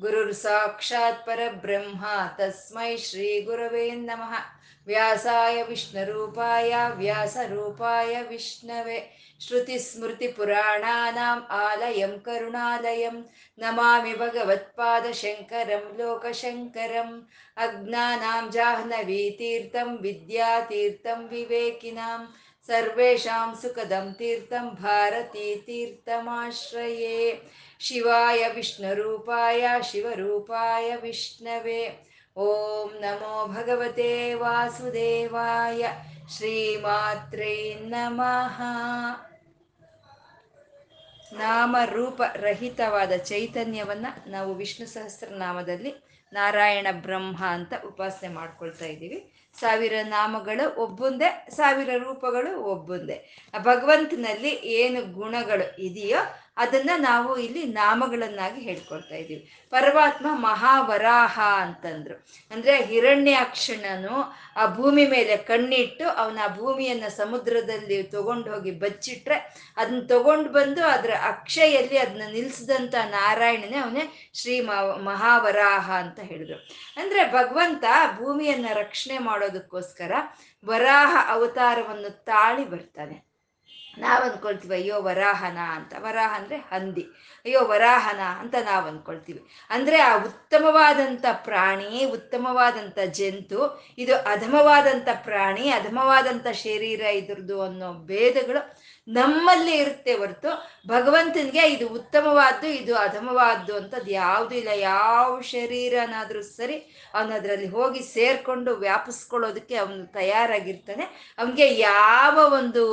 गुरुर्साक्षात् परब्रह्मा, तस्मै श्रीगुरवे नमः। व्यासाय विष्णुरूपाय, व्यासरूपाय विष्णवे। श्रुतिस्मृतिपुराणानाम् आलयं, करुणालयं। नमामि भगवत्पादशङ्करं, लोकशङ्करम्। अज्ञानां जाह्नवीतीर्थं, विद्यातीर्थं, विवेकिनां। सर्वेषां सुखदं तीर्थं, भारतीतीर्थमाश्रये। ಶಿವಾಯ ವಿಷ್ಣುರೂಪಾಯ ಶಿವರೂಪಾಯ ವಿಷ್ಣವೇ. ಓಂ ನಮೋ ಭಗವತೆ ವಾಸುದೇವಾಯ. ಶ್ರೀಮಾತ್ರೇ ನಮಃ. ನಾಮರೂಪ ರಹಿತವಾದ ಚೈತನ್ಯವನ್ನ ನಾವು ವಿಷ್ಣು ಸಹಸ್ರನಾಮದಲ್ಲಿ ನಾರಾಯಣ ಬ್ರಹ್ಮ ಅಂತ ಉಪಾಸನೆ ಮಾಡ್ಕೊಳ್ತಾ ಇದ್ದೀವಿ. ಸಾವಿರ ನಾಮಗಳು ಒಬ್ಬುಂದೇ, ಸಾವಿರ ರೂಪಗಳು ಒಬ್ಬೊಂದೇ. ಭಗವಂತನಲ್ಲಿ ಏನು ಗುಣಗಳು ಇದೆಯೋ ಅದನ್ನ ನಾವು ಇಲ್ಲಿ ನಾಮಗಳನ್ನಾಗಿ ಹೇಳ್ಕೊಳ್ತಾ ಇದ್ದೀವಿ ಪರಮಾತ್ಮ ಮಹಾವರಾಹ ಅಂತಂದ್ರು. ಅಂದ್ರೆ ಹಿರಣ್ಯಾಕ್ಷಣನು ಆ ಭೂಮಿ ಮೇಲೆ ಕಣ್ಣಿಟ್ಟು ಅವನ ಆ ಭೂಮಿಯನ್ನ ಸಮುದ್ರದಲ್ಲಿ ತಗೊಂಡು ಹೋಗಿ ಬಚ್ಚಿಟ್ರೆ ಅದನ್ನ ತಗೊಂಡು ಬಂದು ಅದರ ಅಕ್ಷಯಲ್ಲಿ ಅದನ್ನ ನಿಲ್ಸಿದಂತ ನಾರಾಯಣನೇ ಅವನೇ ಶ್ರೀ ಮಹಾವರಾಹ ಅಂತ ಹೇಳಿದ್ರು. ಅಂದ್ರೆ ಭಗವಂತ ಭೂಮಿಯನ್ನ ರಕ್ಷಣೆ ಮಾಡೋದಕ್ಕೋಸ್ಕರ ವರಾಹ ಅವತಾರವನ್ನು ತಾಳಿ ಬರ್ತಾನೆ. ನಾವ್ ಅಂದ್ಕೊಳ್ತೀವಿ ಅಯ್ಯೋ ವರಾಹನ ಅಂತ. ವರಾಹ ಅಂದ್ರೆ ಹಂದಿ. ಅಯ್ಯೋ ವರಾಹನ ಅಂತ ನಾವು ಅಂದ್ಕೊಳ್ತೀವಿ ಅಂದ್ರೆ ಆ ಉತ್ತಮವಾದಂಥ ಪ್ರಾಣಿ ಉತ್ತಮವಾದಂಥ ಜಂತು, ಇದು ಅಧಮವಾದಂಥ ಪ್ರಾಣಿ ಅಧಮವಾದಂಥ ಶರೀರ ಇದ್ರದ್ದು ಅನ್ನೋ ಭೇದಗಳು ನಮ್ಮಲ್ಲಿ ಇರುತ್ತೆ ಹೊರತು. ಭಗವಂತನಿಗೆ ಇದು ಉತ್ತಮವಾದ್ದು, ಇದು ಅಧಮವಾದ್ದು ಅಂತದ್ದು ಯಾವುದೂ ಇಲ್ಲ. ಯಾವ ಶರೀರನಾದರೂ ಸರಿ ಅವನದ್ರಲ್ಲಿ ಹೋಗಿ ಸೇರ್ಕೊಂಡು ವ್ಯಾಪಿಸ್ಕೊಳ್ಳೋದಕ್ಕೆ ಅವನು ತಯಾರಾಗಿರ್ತಾನೆ. ಅವನಿಗೆ ಯಾವ ಒಂದು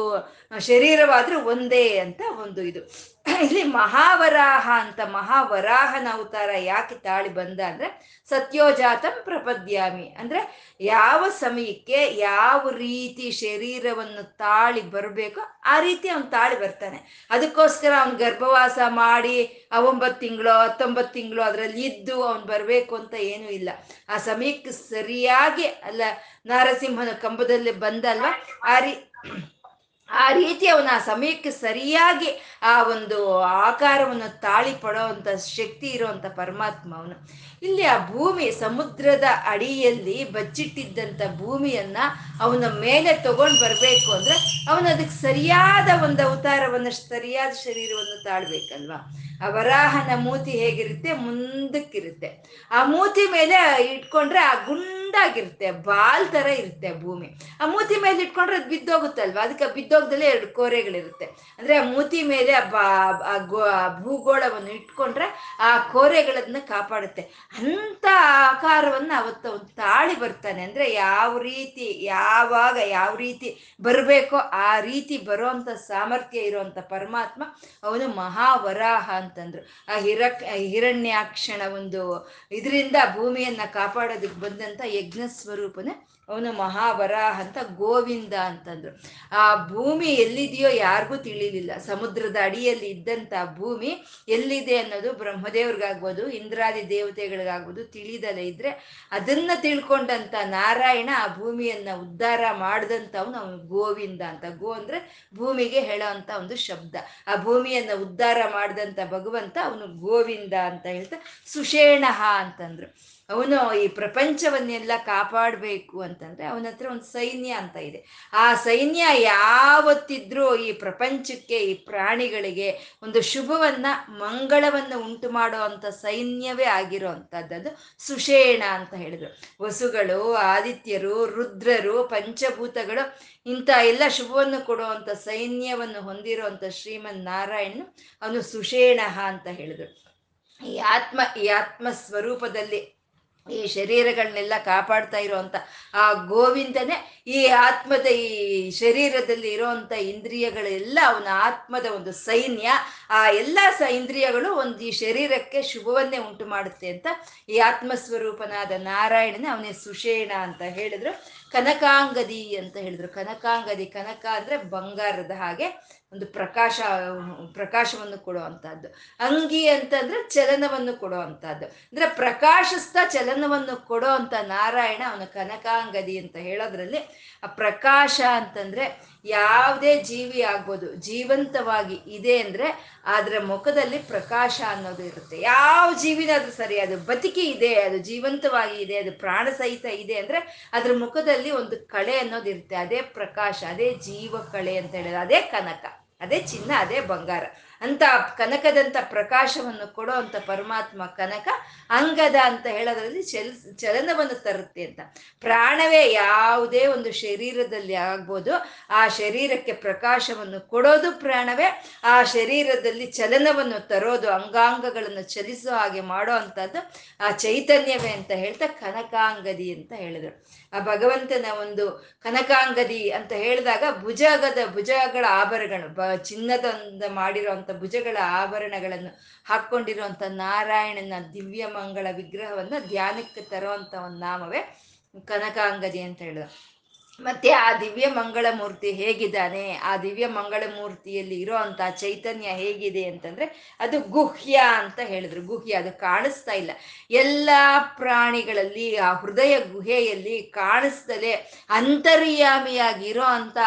ಶರೀರವಾದ್ರೂ ಒಂದೇ ಅಂತ ಒಂದು ಇದು. ಇಲ್ಲಿ ಮಹಾವರಾಹ ಅಂತ ಮಹಾವರಾಹನ ಅವತಾರ ಯಾಕೆ ತಾಳಿ ಬಂದ ಅಂದ್ರೆ ಸತ್ಯೋಜಾತಂ ಪ್ರಪದ್ಯಾಮಿ. ಅಂದ್ರೆ ಯಾವ ಸಮಯಕ್ಕೆ ಯಾವ ರೀತಿ ಶರೀರವನ್ನು ತಾಳಿ ಬರಬೇಕೋ ಆ ರೀತಿ ಅವನು ತಾಳಿ ಬರ್ತಾನೆ. ಅದಕ್ಕೋಸ್ಕರ ಅವನು ಗರ್ಭವಾಸ ಮಾಡಿ ಆ ಒಂಬತ್ತು ತಿಂಗಳು ಹತ್ತೊಂಬತ್ತು ತಿಂಗಳು ಅದರಲ್ಲಿ ಇದ್ದು ಅವನು ಬರಬೇಕು ಅಂತ ಏನೂ ಇಲ್ಲ. ಆ ಸಮಯಕ್ಕೆ ಸರಿಯಾಗಿ ಅಲ್ಲ, ನಾರಸಿಂಹನ ಕಂಬದಲ್ಲಿ ಬಂದಲ್ವಾ? ಆ ರೀ ಆ ರೀತಿ ಅವನ ಆ ಸಮಯಕ್ಕೆ ಸರಿಯಾಗಿ ಆ ಒಂದು ಆಕಾರವನ್ನು ತಾಳಿ ಪಡೋವಂಥ ಶಕ್ತಿ ಇರುವಂಥ ಪರಮಾತ್ಮ ಅವನು. ಇಲ್ಲಿ ಆ ಭೂಮಿ ಸಮುದ್ರದ ಅಡಿಯಲ್ಲಿ ಬಚ್ಚಿಟ್ಟಿದ್ದಂಥ ಭೂಮಿಯನ್ನ ಅವನ ಮೇಲೆ ತಗೊಂಡು ಬರಬೇಕು ಅಂದ್ರೆ ಅವನು ಅದಕ್ಕೆ ಸರಿಯಾದ ಒಂದು ಅವತಾರವನ್ನು, ಸರಿಯಾದ ಶರೀರವನ್ನು ತಾಳ್ಬೇಕಲ್ವಾ? ಆ ವರಾಹನ ಮೂತಿ ಹೇಗಿರುತ್ತೆ? ಮುಂದಕ್ಕಿರುತ್ತೆ. ಆ ಮೂತಿ ಮೇಲೆ ಇಟ್ಕೊಂಡ್ರೆ ಆ ಗುಂಡಾಗಿರುತ್ತೆ ಬಾಲ್ ತರ ಇರುತ್ತೆ ಭೂಮಿ. ಆ ಮೂತಿ ಮೇಲೆ ಇಟ್ಕೊಂಡ್ರೆ ಅದು ಬಿದ್ದೋಗುತ್ತಲ್ವಾ? ಅದಕ್ಕೆ ಬಿದ್ದೋಗದಲ್ಲೇ ಎರಡು ಕೋರೆಗಳಿರುತ್ತೆ. ಅಂದ್ರೆ ಆ ಮೂತಿ ಮೇಲೆ ಆ ಭೂಗೋಳವನ್ನು ಇಟ್ಕೊಂಡ್ರೆ ಆ ಕೋರೆಗಳನ್ನ ಕಾಪಾಡುತ್ತೆ. ಅಂತ ಆಕಾರವನ್ನ ಅವತ್ತು ಒಂದು ತಾಳಿ ಬರ್ತಾನೆ. ಅಂದ್ರೆ ಯಾವ ರೀತಿ, ಯಾವಾಗ ಯಾವ ರೀತಿ ಬರಬೇಕೋ ಆ ರೀತಿ ಬರುವಂತ ಸಾಮರ್ಥ್ಯ ಇರುವಂತ ಪರಮಾತ್ಮ ಅವನು ಮಹಾವರಾಹ ಅಂತಂದ್ರು. ಆ ಹಿರಕ್ ಹಿರಣ್ಯಾಕ್ಷಣ ಒಂದು ಇದರಿಂದ ಭೂಮಿಯನ್ನ ಕಾಪಾಡೋದಕ್ಕೆ ಬಂದಂತ ಯಜ್ಞ ಸ್ವರೂಪನೇ ಅವನು ಮಹಾವರಾಹ ಅಂತ ಗೋವಿಂದ ಅಂತಂದ್ರು. ಆ ಭೂಮಿ ಎಲ್ಲಿದೆಯೋ ಯಾರಿಗೂ ತಿಳಿಲಿಲ್ಲ. ಸಮುದ್ರದ ಅಡಿಯಲ್ಲಿ ಇದ್ದಂತ ಭೂಮಿ ಎಲ್ಲಿದೆ ಅನ್ನೋದು ಬ್ರಹ್ಮದೇವ್ರಿಗಾಗ್ಬೋದು, ಇಂದ್ರಾದಿ ದೇವತೆಗಳಿಗಾಗ್ಬೋದು ತಿಳಿದಲೇ ಇದ್ರೆ ಅದನ್ನ ತಿಳ್ಕೊಂಡಂತ ನಾರಾಯಣ ಆ ಭೂಮಿಯನ್ನ ಉದ್ಧಾರ ಮಾಡಿದಂಥವ್ನು ಅವನು ಗೋವಿಂದ ಅಂತ. ಗೋ ಅಂದ್ರೆ ಭೂಮಿಗೆ ಹೇಳೋ ಅಂತ ಒಂದು ಶಬ್ದ. ಆ ಭೂಮಿಯನ್ನ ಉದ್ಧಾರ ಮಾಡಿದಂತ ಭಗವಂತ ಅವನು ಗೋವಿಂದ ಅಂತ ಹೇಳ್ತಾ ಸುಷೇಣಃ ಅಂತಂದ್ರು. ಅವನು ಈ ಪ್ರಪಂಚವನ್ನೆಲ್ಲ ಕಾಪಾಡಬೇಕು ಅಂತಂದ್ರೆ ಅವನ ಹತ್ರ ಒಂದು ಸೈನ್ಯ ಅಂತ ಇದೆ. ಆ ಸೈನ್ಯ ಯಾವತ್ತಿದ್ರೂ ಈ ಪ್ರಪಂಚಕ್ಕೆ, ಈ ಪ್ರಾಣಿಗಳಿಗೆ ಒಂದು ಶುಭವನ್ನ, ಮಂಗಳವನ್ನ ಉಂಟು ಮಾಡೋ ಅಂತ ಸೈನ್ಯವೇ ಆಗಿರೋ ಅಂತದ್ದು ಸುಷೇಣ ಅಂತ ಹೇಳಿದ್ರು. ವಸುಗಳು, ಆದಿತ್ಯರು, ರುದ್ರರು, ಪಂಚಭೂತಗಳು ಇಂಥ ಎಲ್ಲ ಶುಭವನ್ನು ಕೊಡುವಂಥ ಸೈನ್ಯವನ್ನು ಹೊಂದಿರುವಂಥ ಶ್ರೀಮನ್ ನಾರಾಯಣ್ ಅವನು ಸುಷೇಣ ಅಂತ ಹೇಳಿದ್ರು. ಈ ಆತ್ಮ ಈ ಆತ್ಮ ಸ್ವರೂಪದಲ್ಲಿ ಈ ಶರೀರಗಳನ್ನೆಲ್ಲ ಕಾಪಾಡ್ತಾ ಇರುವಂತ ಆ ಗೋವಿಂದನೇ ಈ ಆತ್ಮದ ಈ ಶರೀರದಲ್ಲಿ ಇರುವಂತ ಇಂದ್ರಿಯಗಳೆಲ್ಲ ಅವನ ಆತ್ಮದ ಒಂದು ಸೈನ್ಯ, ಆ ಎಲ್ಲ ಸ ಇಂದ್ರಿಯಗಳು ಒಂದು ಈ ಶರೀರಕ್ಕೆ ಶುಭವನ್ನೇ ಉಂಟು ಮಾಡುತ್ತೆ ಅಂತ ಈ ಆತ್ಮಸ್ವರೂಪನಾದ ನಾರಾಯಣನೇ ಅವನೇ ಸುಷೇಣ ಅಂತ ಹೇಳಿದ್ರು. ಕನಕಾಂಗದಿ ಅಂತ ಹೇಳಿದ್ರು. ಕನಕಾಂಗದಿ, ಕನಕ ಅಂದ್ರೆ ಬಂಗಾರದ ಹಾಗೆ ಒಂದು ಪ್ರಕಾಶ, ಪ್ರಕಾಶವನ್ನು ಕೊಡುವಂತಹದ್ದು. ಅಂಗಿ ಅಂತಂದ್ರೆ ಚಲನವನ್ನು ಕೊಡುವಂತಹದ್ದು. ಅಂದ್ರೆ ಪ್ರಕಾಶಿಸ್ತಾ ಚಲನವನ್ನು ಕೊಡೋ ಅಂತ ನಾರಾಯಣ ಅವನ ಕನಕಾಂಗದಿ ಅಂತ ಹೇಳೋದ್ರಲ್ಲಿ ಪ್ರಕಾಶ ಅಂತಂದ್ರೆ ಯಾವುದೇ ಜೀವಿ ಆಗ್ಬೋದು, ಜೀವಂತವಾಗಿ ಇದೆ ಅಂದ್ರೆ ಅದರ ಮುಖದಲ್ಲಿ ಪ್ರಕಾಶ ಅನ್ನೋದು ಇರುತ್ತೆ. ಯಾವ ಜೀವಿನಾದ್ರೂ ಸರಿ, ಅದು ಬದುಕಿ ಇದೆ, ಅದು ಜೀವಂತವಾಗಿ ಇದೆ, ಅದು ಪ್ರಾಣ ಸಹಿತ ಇದೆ ಅಂದ್ರೆ ಅದ್ರ ಮುಖದಲ್ಲಿ ಒಂದು ಕಳೆ ಅನ್ನೋದು ಇರುತ್ತೆ. ಅದೇ ಪ್ರಕಾಶ, ಅದೇ ಜೀವ ಕಳೆ ಅಂತ ಹೇಳಿದ್ರೆ ಅದೇ ಕನಕ, ಅದೇ ಚಿನ್ನ, ಅದೇ ಬಂಗಾರ. ಅಂತ ಕನಕದಂತ ಪ್ರಕಾಶವನ್ನು ಕೊಡೋ ಅಂತ ಪರಮಾತ್ಮ ಕನಕ ಅಂಗದ ಅಂತ ಹೇಳೋದ್ರಲ್ಲಿ ಚಲ್, ಚಲನವನ್ನು ತರುತ್ತೆ ಅಂತ. ಪ್ರಾಣವೇ ಯಾವುದೇ ಒಂದು ಶರೀರದಲ್ಲಿ ಆಗ್ಬೋದು, ಆ ಶರೀರಕ್ಕೆ ಪ್ರಕಾಶವನ್ನು ಕೊಡೋದು ಪ್ರಾಣವೇ, ಆ ಶರೀರದಲ್ಲಿ ಚಲನವನ್ನು ತರೋದು, ಅಂಗಾಂಗಗಳನ್ನು ಚಲಿಸೋ ಹಾಗೆ ಮಾಡೋ ಅಂಥದ್ದು ಆ ಚೈತನ್ಯವೇ ಅಂತ ಹೇಳ್ತಾ ಕನಕಾಂಗದಿ ಅಂತ ಹೇಳಿದರು. ಆ ಭಗವಂತನ ಒಂದು ಕನಕಾಂಗದಿ ಅಂತ ಹೇಳಿದಾಗ ಭುಜಗದ ಭುಜಗಳ ಆಭರಣಗಳು, ಬ ಚಿನ್ನದಿಂದ ಮಾಡಿರುವಂತ ಭುಜಗಳ ಆಭರಣಗಳನ್ನು ಹಾಕ್ಕೊಂಡಿರುವಂಥ ನಾರಾಯಣನ ದಿವ್ಯ ಮಂಗಳ ವಿಗ್ರಹವನ್ನು ಧ್ಯಾನಕ್ಕೆ ತರುವಂಥ ಒಂದು ನಾಮವೇ ಕನಕಾಂಗಜಿ ಅಂತ ಹೇಳಿದ್ರು ಮತ್ತೆ ಆ ದಿವ್ಯ ಮಂಗಳ ಮೂರ್ತಿ ಹೇಗಿದ್ದಾನೆ? ಆ ದಿವ್ಯ ಮಂಗಳ ಮೂರ್ತಿಯಲ್ಲಿ ಇರೋ ಚೈತನ್ಯ ಹೇಗಿದೆ ಅಂತಂದ್ರೆ ಅದು ಗುಹ್ಯ ಅಂತ ಹೇಳಿದ್ರು. ಗುಹ್ಯ ಅದು ಕಾಣಿಸ್ತಾ ಇಲ್ಲ. ಎಲ್ಲ ಪ್ರಾಣಿಗಳಲ್ಲಿ ಆ ಹೃದಯ ಗುಹೆಯಲ್ಲಿ ಕಾಣಿಸ್ತಲೇ ಅಂತರ್ಯಾಮಿಯಾಗಿ ಇರೋ ಅಂತ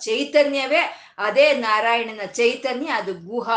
ಚೈತನ್ಯವೇ ಅದೇ ನಾರಾಯಣನ ಚೈತನ್ಯ, ಅದು ಗುಹ,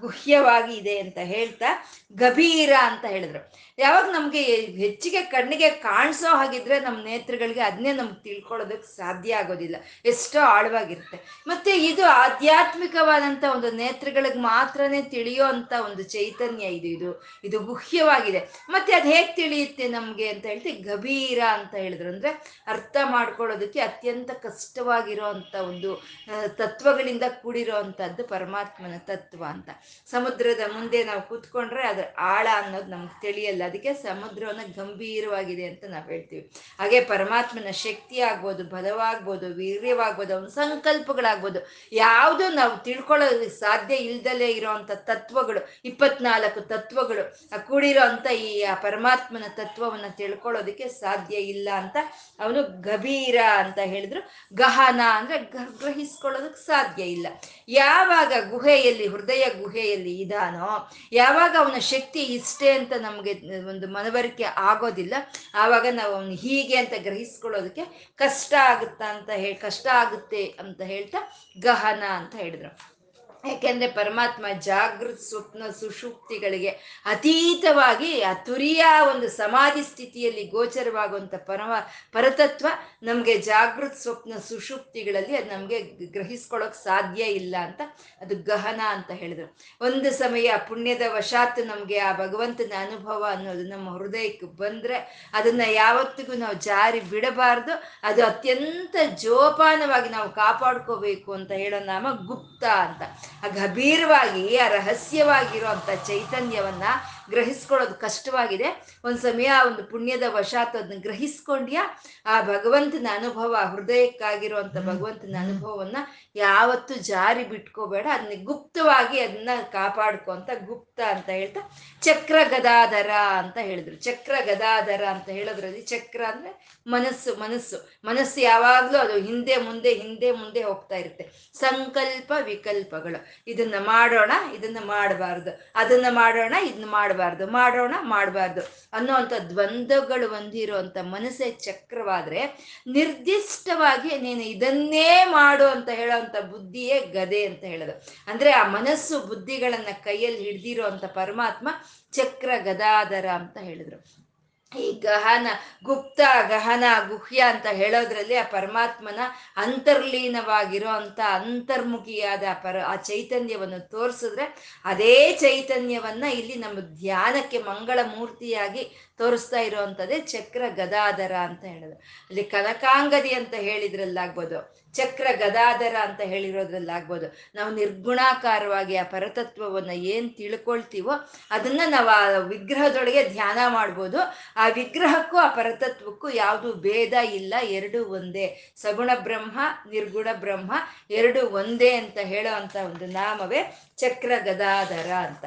ಗುಹ್ಯವಾಗಿ ಇದೆ ಅಂತ ಹೇಳ್ತಾ ಗಭೀರ ಅಂತ ಹೇಳಿದ್ರು. ಯಾವಾಗ ನಮ್ಗೆ ಹೆಚ್ಚಿಗೆ ಕಣ್ಣಿಗೆ ಕಾಣಿಸೋ ಹಾಗಿದ್ರೆ ನಮ್ಮ ನೇತ್ರಗಳಿಗೆ ಅದನ್ನೇ ನಮ್ಗೆ ತಿಳ್ಕೊಳ್ಳೋದಕ್ಕೆ ಸಾಧ್ಯ ಆಗೋದಿಲ್ಲ. ಎಷ್ಟೋ ಆಳವಾಗಿರುತ್ತೆ. ಮತ್ತೆ ಇದು ಆಧ್ಯಾತ್ಮಿಕವಾದಂಥ ಒಂದು ನೇತ್ರಗಳಿಗೆ ಮಾತ್ರನೇ ತಿಳಿಯೋ ಅಂತ ಒಂದು ಚೈತನ್ಯ ಇದು ಇದು ಇದು ಗುಹ್ಯವಾಗಿದೆ. ಮತ್ತೆ ಅದು ಹೇಗೆ ತಿಳಿಯುತ್ತೆ ನಮ್ಗೆ ಅಂತ ಹೇಳ್ತಿ ಗಭೀರ ಅಂತ ಹೇಳಿದ್ರು. ಅಂದ್ರೆ ಅರ್ಥ ಮಾಡ್ಕೊಳ್ಳೋದಕ್ಕೆ ಅತ್ಯಂತ ಕಷ್ಟವಾಗಿರೋ ಅಂತ ಒಂದು ತತ್ವಗಳಿಂದ ಕೂಡಿರೋ ಅಂಥದ್ದು ಪರಮಾತ್ಮನ ತತ್ವ ಅಂತ. ಸಮುದ್ರದ ಮುಂದೆ ನಾವು ಕೂತ್ಕೊಂಡ್ರೆ ಅದ್ರ ಆಳ ಅನ್ನೋದು ನಮ್ಗೆ ತಿಳಿಯಲ್ಲ. ಅದಕ್ಕೆ ಸಮುದ್ರವನ್ನ ಗಂಭೀರವಾಗಿದೆ ಅಂತ ನಾವು ಹೇಳ್ತೀವಿ. ಹಾಗೆ ಪರಮಾತ್ಮನ ಶಕ್ತಿ ಆಗ್ಬೋದು ಬಲವಾಗ್ಬೋದು, ವೀರ್ಯವಾಗ್ಬೋದು, ಅವನ ಸಂಕಲ್ಪಗಳಾಗ್ಬೋದು, ಯಾವುದು ನಾವು ತಿಳ್ಕೊಳ್ಳೋದಕ್ಕೆ ಸಾಧ್ಯ ಇಲ್ದಲೇ ಇರೋವಂಥ ತತ್ವಗಳು, ಇಪ್ಪತ್ನಾಲ್ಕು ತತ್ವಗಳು ಕೂಡಿರೋ ಅಂತ ಈ ಪರಮಾತ್ಮನ ತತ್ವವನ್ನ ತಿಳ್ಕೊಳ್ಳೋದಕ್ಕೆ ಸಾಧ್ಯ ಇಲ್ಲ ಅಂತ ಅವನು ಗಭೀರ ಅಂತ ಹೇಳಿದ್ರು. ಗಹನ ಅಂದ್ರೆ ಗ್ರಹಿಸ್ಕೊಳ್ಳೋದಕ್ಕೆ ಸಾಧ್ಯ. ಇಲ್ಲ. ಯಾವಾಗ ಗುಹೆಯಲ್ಲಿ, ಹೃದಯ ಗುಹೆಯಲ್ಲಿ ಇದಾನೋ, ಯಾವಾಗ ಅವನ ಶಕ್ತಿ ಇಷ್ಟೇ ಅಂತ ನಮಗೆ ಒಂದು ಮನವರಿಕೆ ಆಗೋದಿಲ್ಲ, ಆವಾಗ ನಾವು ಅವನು ಹೀಗೆ ಅಂತ ಗ್ರಹಿಸ್ಕೊಳ್ಳೋದಕ್ಕೆ ಕಷ್ಟ ಆಗುತ್ತಾ ಅಂತ ಹೇಳಿ ಕಷ್ಟ ಆಗುತ್ತೆ ಅಂತ ಹೇಳ್ತಾ ಗಹನ ಅಂತ ಹೇಳಿದ್ರು. ಯಾಕೆಂದ್ರೆ ಪರಮಾತ್ಮ ಜಾಗೃತ್ ಸ್ವಪ್ನ ಸುಷುಪ್ತಿಗಳಿಗೆ ಅತೀತವಾಗಿ ಅತುರಿಯ ತುರಿಯ ಒಂದು ಸಮಾಧಿ ಸ್ಥಿತಿಯಲ್ಲಿ ಗೋಚರವಾಗುವಂಥ ಪರಮ ಪರತತ್ವ ನಮಗೆ ಜಾಗೃತ ಸ್ವಪ್ನ ಸುಷುಪ್ತಿಗಳಲ್ಲಿ ಅದು ನಮಗೆ ಗ್ರಹಿಸ್ಕೊಳ್ಳೋಕೆ ಸಾಧ್ಯ ಇಲ್ಲ ಅಂತ ಅದು ಗಹನ ಅಂತ ಹೇಳಿದ್ರು. ಒಂದು ಸಮಯ ಪುಣ್ಯದ ವಶಾತ್ ನಮಗೆ ಆ ಭಗವಂತನ ಅನುಭವ ಅನ್ನೋದು ನಮ್ಮ ಹೃದಯಕ್ಕೆ ಬಂದ್ರೆ ಅದನ್ನ ಯಾವತ್ತಿಗೂ ನಾವು ಜಾರಿ ಬಿಡಬಾರ್ದು, ಅದು ಅತ್ಯಂತ ಜೋಪಾನವಾಗಿ ನಾವು ಕಾಪಾಡ್ಕೋಬೇಕು ಅಂತ ಹೇಳೋ ನಾಮ ಗುಪ್ತ ಅಂತ. ಆ ಗಭೀರವಾಗಿ ಆ ರಹಸ್ಯವಾಗಿರುವಂತ ಚೈತನ್ಯವನ್ನ ಗ್ರಹಿಸ್ಕೊಳ್ಳೋದು ಕಷ್ಟವಾಗಿದೆ. ಒಂದು ಸಮಯ ಒಂದು ಪುಣ್ಯದ ವಶಾತ್ ಅದನ್ನ ಗ್ರಹಿಸ್ಕೊಂಡ್ಯಾ ಆ ಭಗವಂತನ ಅನುಭವ ಹೃದಯಕ್ಕಾಗಿರುವಂತ ಭಗವಂತನ ಅನುಭವವನ್ನ ಯಾವತ್ತು ಜಾರಿ ಬಿಟ್ಕೋಬೇಡ. ಅದನ್ನ ಗುಪ್ತವಾಗಿ ಅದನ್ನ ಕಾಪಾಡ್ಕೊ ಅಂತ ಗುಪ್ತ ಅಂತ ಹೇಳ್ತಾ ಚಕ್ರ ಗದಾಧರ ಅಂತ ಹೇಳಿದ್ರು. ಚಕ್ರ ಗದಾಧರ ಅಂತ ಹೇಳೋದ್ರಲ್ಲಿ ಚಕ್ರ ಅಂದ್ರೆ ಮನಸ್ಸು ಮನಸ್ಸು. ಮನಸ್ಸು ಯಾವಾಗ್ಲೂ ಅದು ಹಿಂದೆ ಮುಂದೆ ಹಿಂದೆ ಮುಂದೆ ಹೋಗ್ತಾ ಇರುತ್ತೆ. ಸಂಕಲ್ಪ ವಿಕಲ್ಪಗಳು. ಇದನ್ನ ಮಾಡೋಣ ಇದನ್ನ ಮಾಡಬಾರ್ದು. ಅದನ್ನ ಮಾಡೋಣ ಇದನ್ನ ಮಾಡಬಾರ್ದು. ಮಾಡೋಣ ಮಾಡಬಾರ್ದು ಅನ್ನೋವಂಥ ದ್ವಂದ್ವಗಳು ಹೊಂದಿರುವಂಥ ಮನಸ್ಸೇ ಚಕ್ರವಾದ್ರೆ ನಿರ್ದಿಷ್ಟವಾಗಿ ನೀನು ಇದನ್ನೇ ಮಾಡು ಅಂತ ಹೇಳೋವಂಥ ಬುದ್ಧಿಯೇ ಗದೆ ಅಂತ ಹೇಳೋದು. ಅಂದ್ರೆ ಆ ಮನಸ್ಸು ಬುದ್ಧಿಗಳನ್ನ ಕೈಯಲ್ಲಿ ಹಿಡ್ದಿರೋ ಅಂತ ಪರಮಾತ್ಮ ಚಕ್ರ ಗದಾಧರ ಅಂತ ಹೇಳಿದ್ರು. ಈ ಗಹನ ಗುಪ್ತ ಗಹನ ಗುಹ್ಯ ಅಂತ ಹೇಳೋದ್ರಲ್ಲಿ ಆ ಪರಮಾತ್ಮನ ಅಂತರ್ಲೀನವಾಗಿರೋ ಅಂತ ಅಂತರ್ಮುಖಿಯಾದ ಪರ, ಆ ಚೈತನ್ಯವನ್ನು ತೋರಿಸಿದ್ರೆ ಅದೇ ಚೈತನ್ಯವನ್ನ ಇಲ್ಲಿ ನಮ್ಮ ಧ್ಯಾನಕ್ಕೆ ಮಂಗಳ ಮೂರ್ತಿಯಾಗಿ ತೋರಿಸ್ತಾ ಇರೋವಂಥದ್ದೇ ಚಕ್ರ ಗದಾಧರ ಅಂತ ಹೇಳೋದು ಅಲ್ಲಿ ಕನಕಾಂಗದಿ ಅಂತ ಹೇಳಿದ್ರಲ್ಲಾಗ್ಬೋದು ಚಕ್ರ ಗದಾಧರ ಅಂತ ಹೇಳಿರೋದ್ರಲ್ಲಿ ಆಗ್ಬೋದು. ನಾವು ನಿರ್ಗುಣಾಕಾರವಾಗಿ ಆ ಪರತತ್ವವನ್ನು ಏನು ತಿಳ್ಕೊಳ್ತೀವೋ ಅದನ್ನು ನಾವು ಆ ವಿಗ್ರಹದೊಳಗೆ ಧ್ಯಾನ ಮಾಡ್ಬೋದು. ಆ ವಿಗ್ರಹಕ್ಕೂ ಆ ಪರತತ್ವಕ್ಕೂ ಯಾವುದು ಭೇದ ಇಲ್ಲ, ಎರಡು ಒಂದೇ. ಸಗುಣ ಬ್ರಹ್ಮ, ನಿರ್ಗುಣ ಬ್ರಹ್ಮ, ಎರಡು ಒಂದೇ ಅಂತ ಹೇಳೋ ಒಂದು ನಾಮವೇ ಚಕ್ರ ಗದಾಧರ ಅಂತ.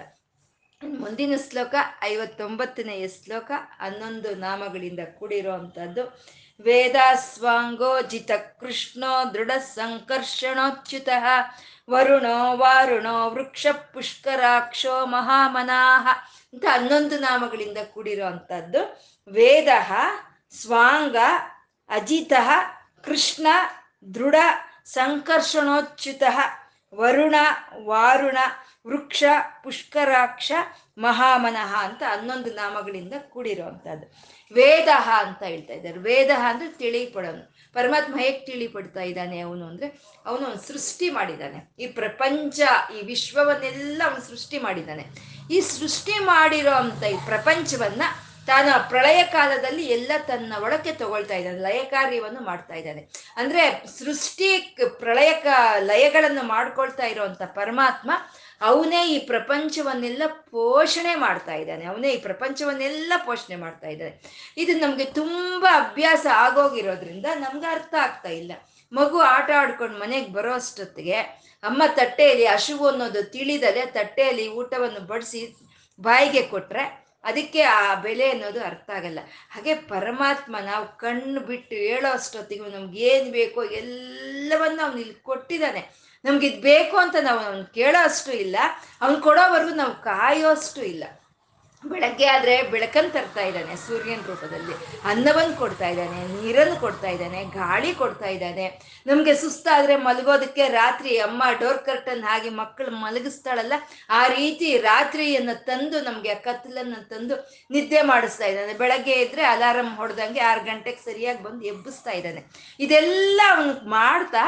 ಮುಂದಿನ ಶ್ಲೋಕ ಐವತ್ತೊಂಬತ್ತನೆಯ ಶ್ಲೋಕ ಹನ್ನೊಂದು ನಾಮಗಳಿಂದ ಕೂಡಿರೋ ಅಂಥದ್ದು ವೇದಾಸ್ವಾಂಗೋಜಿತ ಕೃಷ್ಣೋ ದೃಢ ಸಂಕರ್ಷಣೋಚ್ಯುತ ವರುಣೋ ವಾರುಣೋ ವೃಕ್ಷ ಪುಷ್ಕರಾಕ್ಷೋ ಮಹಾಮನಾಹ ಅಂತ ಹನ್ನೊಂದು ನಾಮಗಳಿಂದ ಕೂಡಿರೋ ಅಂಥದ್ದು ವೇದ ಸ್ವಾಂಗ ಅಜಿತ ಕೃಷ್ಣ ದೃಢ ಸಂಕರ್ಷಣೋಚ್ಯುತ ವರುಣ ವಾರುಣ ವೃಕ್ಷ, ಪುಷ್ಕರಾಕ್ಷ, ಮಹಾಮನಃ ಅಂತ ಹನ್ನೊಂದು ನಾಮಗಳಿಂದ ಕೂಡಿರುವಂಥದ್ದು. ವೇದ ಅಂತ ಹೇಳ್ತಾ ಇದ್ದಾರೆ. ವೇದ ಅಂದ್ರೆ ತಿಳಿಪಡೋನು. ಪರಮಾತ್ಮ ಹೇಗೆ ತಿಳಿಪಡ್ತಾ ಇದ್ದಾನೆ ಅವನು ಅಂದ್ರೆ ಅವನು ಒಂದು ಸೃಷ್ಟಿ ಮಾಡಿದ್ದಾನೆ. ಈ ಪ್ರಪಂಚ, ಈ ವಿಶ್ವವನ್ನೆಲ್ಲ ಅವನು ಸೃಷ್ಟಿ ಮಾಡಿದ್ದಾನೆ. ಈ ಸೃಷ್ಟಿ ಮಾಡಿರೋ ಈ ಪ್ರಪಂಚವನ್ನ ತಾನು ಪ್ರಳಯ ಕಾಲದಲ್ಲಿ ಎಲ್ಲ ತನ್ನ ಒಳಕ್ಕೆ ತಗೊಳ್ತಾ ಇದ್ದಾನೆ ಲಯ ಕಾರ್ಯವನ್ನು ಮಾಡ್ತಾ ಇದ್ದಾನೆ. ಅಂದ್ರೆ ಸೃಷ್ಟಿ ಪ್ರಳಯ ಲಯಗಳನ್ನು ಮಾಡ್ಕೊಳ್ತಾ ಇರೋವಂಥ ಪರಮಾತ್ಮ ಅವನೇ ಈ ಪ್ರಪಂಚವನ್ನೆಲ್ಲ ಪೋಷಣೆ ಮಾಡ್ತಾ ಇದ್ದಾನೆ. ಅವನೇ ಈ ಪ್ರಪಂಚವನ್ನೆಲ್ಲ ಪೋಷಣೆ ಮಾಡ್ತಾ ಇದ್ದಾನೆ. ಇದು ನಮಗೆ ತುಂಬ ಅಭ್ಯಾಸ ಆಗೋಗಿರೋದ್ರಿಂದ ನಮ್ಗೆ ಅರ್ಥ ಆಗ್ತಾ ಇಲ್ಲ. ಮಗು ಆಟ ಆಡ್ಕೊಂಡು ಮನೆಗೆ ಬರೋ ಅಷ್ಟೊತ್ತಿಗೆ ಅಮ್ಮ ತಟ್ಟೆಯಲ್ಲಿ ಹಸುವು ಅನ್ನೋದು ತಿಳಿದಲೆ ತಟ್ಟೆಯಲ್ಲಿ ಊಟವನ್ನು ಬಡಿಸಿ ಬಾಯಿಗೆ ಕೊಟ್ರೆ ಅದಕ್ಕೆ ಆ ಬೆಲೆ ಅನ್ನೋದು ಅರ್ಥ ಆಗಲ್ಲ. ಹಾಗೆ ಪರಮಾತ್ಮ ನಾವು ಕಣ್ಣು ಬಿಟ್ಟು ಹೇಳೋ ಅಷ್ಟೊತ್ತಿಗೂ ನಮ್ಗೆ ಏನು ಬೇಕೋ ಎಲ್ಲವನ್ನು ಅವ್ನು ಇಲ್ಲಿ ಕೊಟ್ಟಿದ್ದಾನೆ. ನಮ್ಗೆ ಇದು ಬೇಕು ಅಂತ ನಾವು ಅವ್ನು ಕೇಳೋ ಅಷ್ಟು ಇಲ್ಲ, ಅವ್ನು ಕೊಡೋವರೆಗೂ ನಾವು ಕಾಯೋ ಅಷ್ಟು ಇಲ್ಲ. ಬೆಳಗ್ಗೆ ಆದರೆ ಬೆಳಕನ್ನು ತರ್ತಾ ಇದ್ದಾನೆ, ಸೂರ್ಯನ ರೂಪದಲ್ಲಿ. ಅನ್ನವನ್ನು ಕೊಡ್ತಾ ಇದ್ದಾನೆ ನೀರನ್ನು ಕೊಡ್ತಾ ಇದ್ದಾನೆ, ಗಾಳಿ ಕೊಡ್ತಾ ಇದ್ದಾನೆ. ನಮಗೆ ಸುಸ್ತಾದರೆ ಮಲಗೋದಕ್ಕೆ ರಾತ್ರಿ ಅಮ್ಮ ಡೋರ್ ಕರ್ಟನ್ ಹಾಗೆ ಮಕ್ಕಳು ಮಲಗಿಸ್ತಾಳಲ್ಲ, ಆ ರೀತಿ ರಾತ್ರಿಯನ್ನು ತಂದು ನಮಗೆ ಕತ್ತಲನ್ನು ತಂದು ನಿದ್ದೆ ಮಾಡಿಸ್ತಾ ಇದ್ದಾನೆ. ಬೆಳಗ್ಗೆ ಇದ್ರೆ ಅಲಾರಂ ಹೊಡೆದಂಗೆ ಆರು ಗಂಟೆಗೆ ಸರಿಯಾಗಿ ಬಂದು ಎಬ್ಬಿಸ್ತಾ ಇದ್ದಾನೆ. ಇದೆಲ್ಲ ಅವನು ಮಾಡ್ತಾ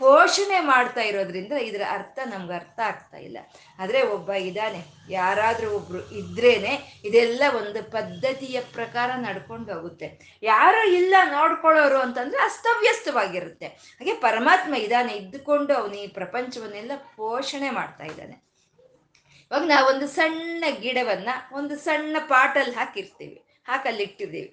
ಪೋಷಣೆ ಮಾಡ್ತಾ ಇರೋದ್ರಿಂದ ಇದರ ಅರ್ಥ ನಮ್ಗೆ ಅರ್ಥ ಆಗ್ತಾ ಇಲ್ಲ. ಆದರೆ ಒಬ್ಬ ಇದ್ದಾನೆ ಯಾರಾದರೂ ಒಬ್ರು ಇದ್ರೇನೆ ಇದೆಲ್ಲ ಒಂದು ಪದ್ಧತಿಯ ಪ್ರಕಾರ ನಡ್ಕೊಂಡು ಹೋಗುತ್ತೆ. ಯಾರು ಇಲ್ಲ ನೋಡ್ಕೊಳ್ಳೋರು ಅಂತಂದ್ರೆ ಅಸ್ತವ್ಯಸ್ತವಾಗಿರುತ್ತೆ. ಹಾಗೆ ಪರಮಾತ್ಮ ಇದ್ದಾನೆ ಇದ್ದುಕೊಂಡು ಅವನು ಈ ಪ್ರಪಂಚವನ್ನೆಲ್ಲ ಪೋಷಣೆ ಮಾಡ್ತಾ ಇದ್ದಾನೆ. ಇವಾಗ ನಾವೊಂದು ಸಣ್ಣ ಗಿಡವನ್ನ ಒಂದು ಸಣ್ಣ ಪಾಟಲ್ಲಿ ಹಾಕಿರ್ತೀವಿ. ಹಾಕಲ್ಲಿ ಇಟ್ಟಿದ್ದೀವಿ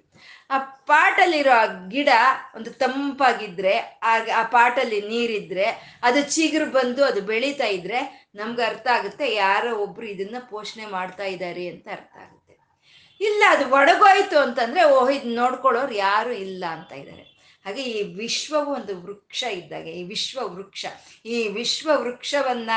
ಆ ಪಾಟಲ್ಲಿರೋ ಆ ಗಿಡ ಒಂದು ತಂಪಾಗಿದ್ರೆ, ಆಗ ಆ ಪಾಟಲ್ಲಿ ನೀರಿದ್ರೆ, ಅದು ಚಿಗುರು ಬಂದು ಅದು ಬೆಳೀತಾ ಇದ್ರೆ ನಮ್ಗೆ ಅರ್ಥ ಆಗುತ್ತೆ ಯಾರೋ ಒಬ್ರು ಇದನ್ನ ಪೋಷಣೆ ಮಾಡ್ತಾ ಇದ್ದಾರೆ ಅಂತ ಅರ್ಥ ಆಗುತ್ತೆ. ಇಲ್ಲ, ಅದು ಒಡಗೋಯ್ತು ಅಂತಂದ್ರೆ, ಓಹ್, ಇದು ನೋಡ್ಕೊಳ್ಳೋರು ಯಾರು ಇಲ್ಲ ಅಂತ ಇದ್ದಾರೆ. ಹಾಗೆ ಈ ವಿಶ್ವವು ಒಂದು ವೃಕ್ಷ ಇದ್ದಾಗೆ, ಈ ವಿಶ್ವ ವೃಕ್ಷ ಈ ವಿಶ್ವ ವೃಕ್ಷವನ್ನ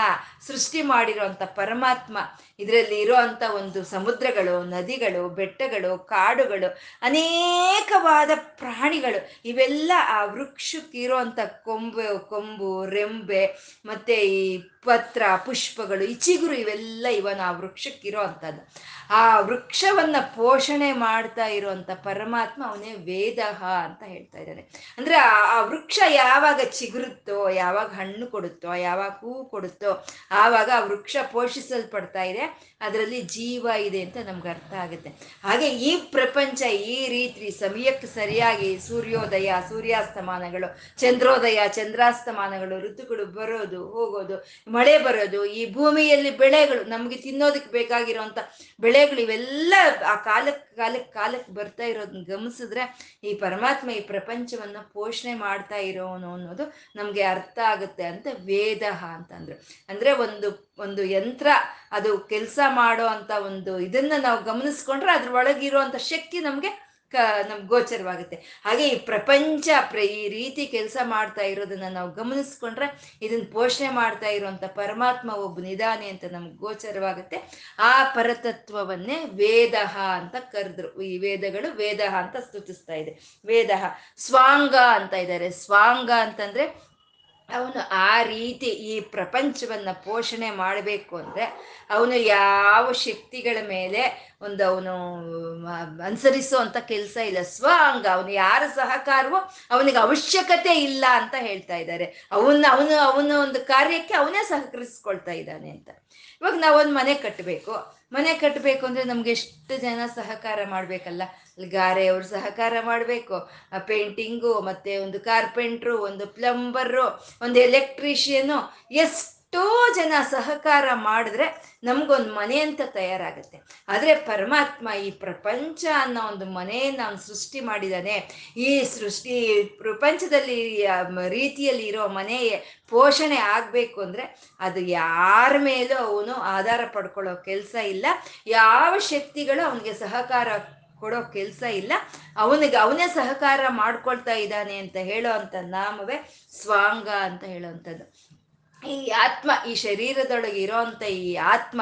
ಸೃಷ್ಟಿ ಮಾಡಿರುವಂತ ಪರಮಾತ್ಮ ಇದರಲ್ಲಿ ಇರುವಂತ ಒಂದು ಸಮುದ್ರಗಳು, ನದಿಗಳು, ಬೆಟ್ಟಗಳು, ಕಾಡುಗಳು, ಅನೇಕವಾದ ಪ್ರಾಣಿಗಳು. ಇವೆಲ್ಲ ಆ ವೃಕ್ಷಕ್ಕಿರೋ ಅಂಥ ಕೊಂಬೆ, ಕೊಂಬು, ರೆಂಬೆ, ಮತ್ತೆ ಈ ಪತ್ರ, ಪುಷ್ಪಗಳು ಈ ಚಿಗುರು ಇವೆಲ್ಲ ಇವನ್ ಆ ವೃಕ್ಷಕ್ಕಿರೋ ಅಂಥದ್ದು ಆ ವೃಕ್ಷವನ್ನ ಪೋಷಣೆ ಮಾಡ್ತಾ ಇರುವಂತ ಪರಮಾತ್ಮ ಅವನೇ ವೇದಹ ಅಂತ ಹೇಳ್ತಾ ಇದ್ದಾನೆ. ಅಂದ್ರೆ ಆ ವೃಕ್ಷ ಯಾವಾಗ ಚಿಗುರುತ್ತೋ, ಯಾವಾಗ ಹಣ್ಣು ಕೊಡುತ್ತೋ, ಯಾವಾಗ ಹೂವು ಕೊಡುತ್ತೋ, ಆವಾಗ ಆ ವೃಕ್ಷ ಪೋಷಿಸಲ್ಪಡ್ತಾ ಇದೆ. ಅದರಲ್ಲಿ ಜೀವ ಇದೆ ಅಂತ ನಮ್ಗೆ ಅರ್ಥ ಆಗುತ್ತೆ. ಹಾಗೆ ಈ ಪ್ರಪಂಚ ಈ ರೀತಿ ಸಮಯಕ್ಕೆ ಸರಿಯಾಗಿ ಸೂರ್ಯೋದಯ, ಸೂರ್ಯಾಸ್ತಮಾನಗಳು, ಚಂದ್ರೋದಯ, ಚಂದ್ರಾಸ್ತಮಾನಗಳು, ಋತುಗಳು ಬರೋದು, ಹೋಗೋದು, ಮಳೆ ಬರೋದು, ಈ ಭೂಮಿಯಲ್ಲಿ ಬೆಳೆಗಳು ನಮ್ಗೆ ತಿನ್ನೋದಕ್ಕೆ ಬೇಕಾಗಿರುವಂಥ ಬೆಳೆಗಳು ಇವೆಲ್ಲ ಆ ಕಾಲಕ್ಕೆ ಕಾಲಕ್ಕೆ ಕಾಲಕ್ಕೆ ಬರ್ತಾ ಇರೋದನ್ನ ಗಮನಿಸಿದ್ರೆ ಈ ಪರಮಾತ್ಮ ಈ ಪ್ರಪಂಚವನ್ನ ಪೋಷಣೆ ಮಾಡ್ತಾ ಇರೋನು ಅನ್ನೋದು ನಮಗೆ ಅರ್ಥ ಆಗುತ್ತೆ ಅಂತ ವೇದ ಅಂತಂದ್ರು. ಅಂದ್ರೆ ಒಂದು ಒಂದು ಯಂತ್ರ ಅದು ಕೆಲಸ ಮಾಡೋ ಅಂತ ಒಂದು ಇದನ್ನ ನಾವು ಗಮನಿಸ್ಕೊಂಡ್ರೆ ಅದ್ರೊಳಗಿರುವಂತ ಶಕ್ತಿ ನಮ್ಗೆ ನಮ್ಗೆ ಗೋಚರವಾಗುತ್ತೆ. ಹಾಗೆ ಈ ಪ್ರಪಂಚ ಪ್ರ, ಈ ರೀತಿ ಕೆಲಸ ಮಾಡ್ತಾ ಇರೋದನ್ನ ನಾವು ಗಮನಿಸ್ಕೊಂಡ್ರೆ ಇದನ್ನ ಪೋಷಣೆ ಮಾಡ್ತಾ ಇರುವಂತ ಪರಮಾತ್ಮ ಒಬ್ಬ ನಿಧಾನಿ ಅಂತ ನಮ್ಗೆ ಗೋಚರವಾಗುತ್ತೆ. ಆ ಪರತತ್ವವನ್ನೇ ವೇದ ಅಂತ ಕರೆದ್ರು. ಈ ವೇದಗಳು ವೇದ ಅಂತ ಸ್ತುತಿಸ್ತಾ ಇದೆ. ವೇದ ಸ್ವಾಂಗ ಅಂತ ಇದ್ದಾರೆ ಸ್ವಾಂಗ ಅಂತಂದ್ರೆ ಅವನು ಆ ರೀತಿ ಈ ಪ್ರಪಂಚವನ್ನ ಪೋಷಣೆ ಮಾಡಬೇಕು ಅಂದ್ರೆ ಅವನು ಯಾವ ಶಕ್ತಿಗಳ ಮೇಲೆ ಒಂದು ಅವನು ಅನುಸರಿಸುವಂತ ಕೆಲಸ ಇಲ್ಲ. ಸ್ವ ಅಂಗ ಅವನು ಯಾರ ಸಹಕಾರವೋ ಅವನಿಗೆ ಅವಶ್ಯಕತೆ ಇಲ್ಲ ಅಂತ ಹೇಳ್ತಾ ಇದ್ದಾರೆ. ಅವನ್ನ, ಅವನು, ಅವನ ಒಂದು ಕಾರ್ಯಕ್ಕೆ ಅವನೇ ಸಹಕರಿಸ್ಕೊಳ್ತಾ ಇದ್ದಾನೆ ಅಂತ. ಇವಾಗ ನಾವೊಂದು ಮನೆ ಕಟ್ಟಬೇಕು ಮನೆ ಕಟ್ಟಬೇಕು ಅಂದ್ರೆ ನಮ್ಗೆ ಎಷ್ಟು ಜನ ಸಹಕಾರ ಮಾಡ್ಬೇಕಲ್ಲ? ಗಾರೆಯವ್ರು ಸಹಕಾರ ಮಾಡಬೇಕು. ಪೇಂಟಿಂಗು ಮತ್ತೆ ಒಂದು ಕಾರ್ಪೆಂಟ್ರು, ಒಂದು ಪ್ಲಂಬರು ಒಂದು ಎಲೆಕ್ಟ್ರಿಷಿಯನು ಎಷ್ಟೋ ಜನ ಸಹಕಾರ ಮಾಡಿದ್ರೆ ನಮಗೊಂದು ಮನೆ ಅಂತ ತಯಾರಾಗುತ್ತೆ. ಆದರೆ ಪರಮಾತ್ಮ ಈ ಪ್ರಪಂಚ ಅನ್ನೋ ಒಂದು ಮನೆಯನ್ನು ಅವನು ಸೃಷ್ಟಿ ಮಾಡಿದ್ದಾನೆ ಈ ಸೃಷ್ಟಿ ಪ್ರಪಂಚದಲ್ಲಿ ರೀತಿಯಲ್ಲಿ ಇರೋ ಮನೆ ಪೋಷಣೆ ಆಗಬೇಕು ಅಂದರೆ ಅದು ಯಾರ ಮೇಲೂ ಅವನು ಆಧಾರ ಪಡ್ಕೊಳ್ಳೋ ಕೆಲಸ ಇಲ್ಲ. ಯಾವ ಶಕ್ತಿಗಳು ಅವನಿಗೆ ಸಹಕಾರ ಕೊಡೋ ಕೆಲಸ ಇಲ್ಲ. ಅವನಿಗೆ, ಅವನೇ ಸಹಕಾರ ಮಾಡ್ಕೊಳ್ತಾ ಇದ್ದಾನೆ ಅಂತ ಹೇಳೋ ಅಂತ ನಾಮವೇ ಸ್ವಾಂಗ ಅಂತ ಹೇಳೋವಂಥದ್ದು ಈ ಆತ್ಮ, ಈ ಶರೀರದೊಳಗೆ ಇರೋಂಥ ಈ ಆತ್ಮ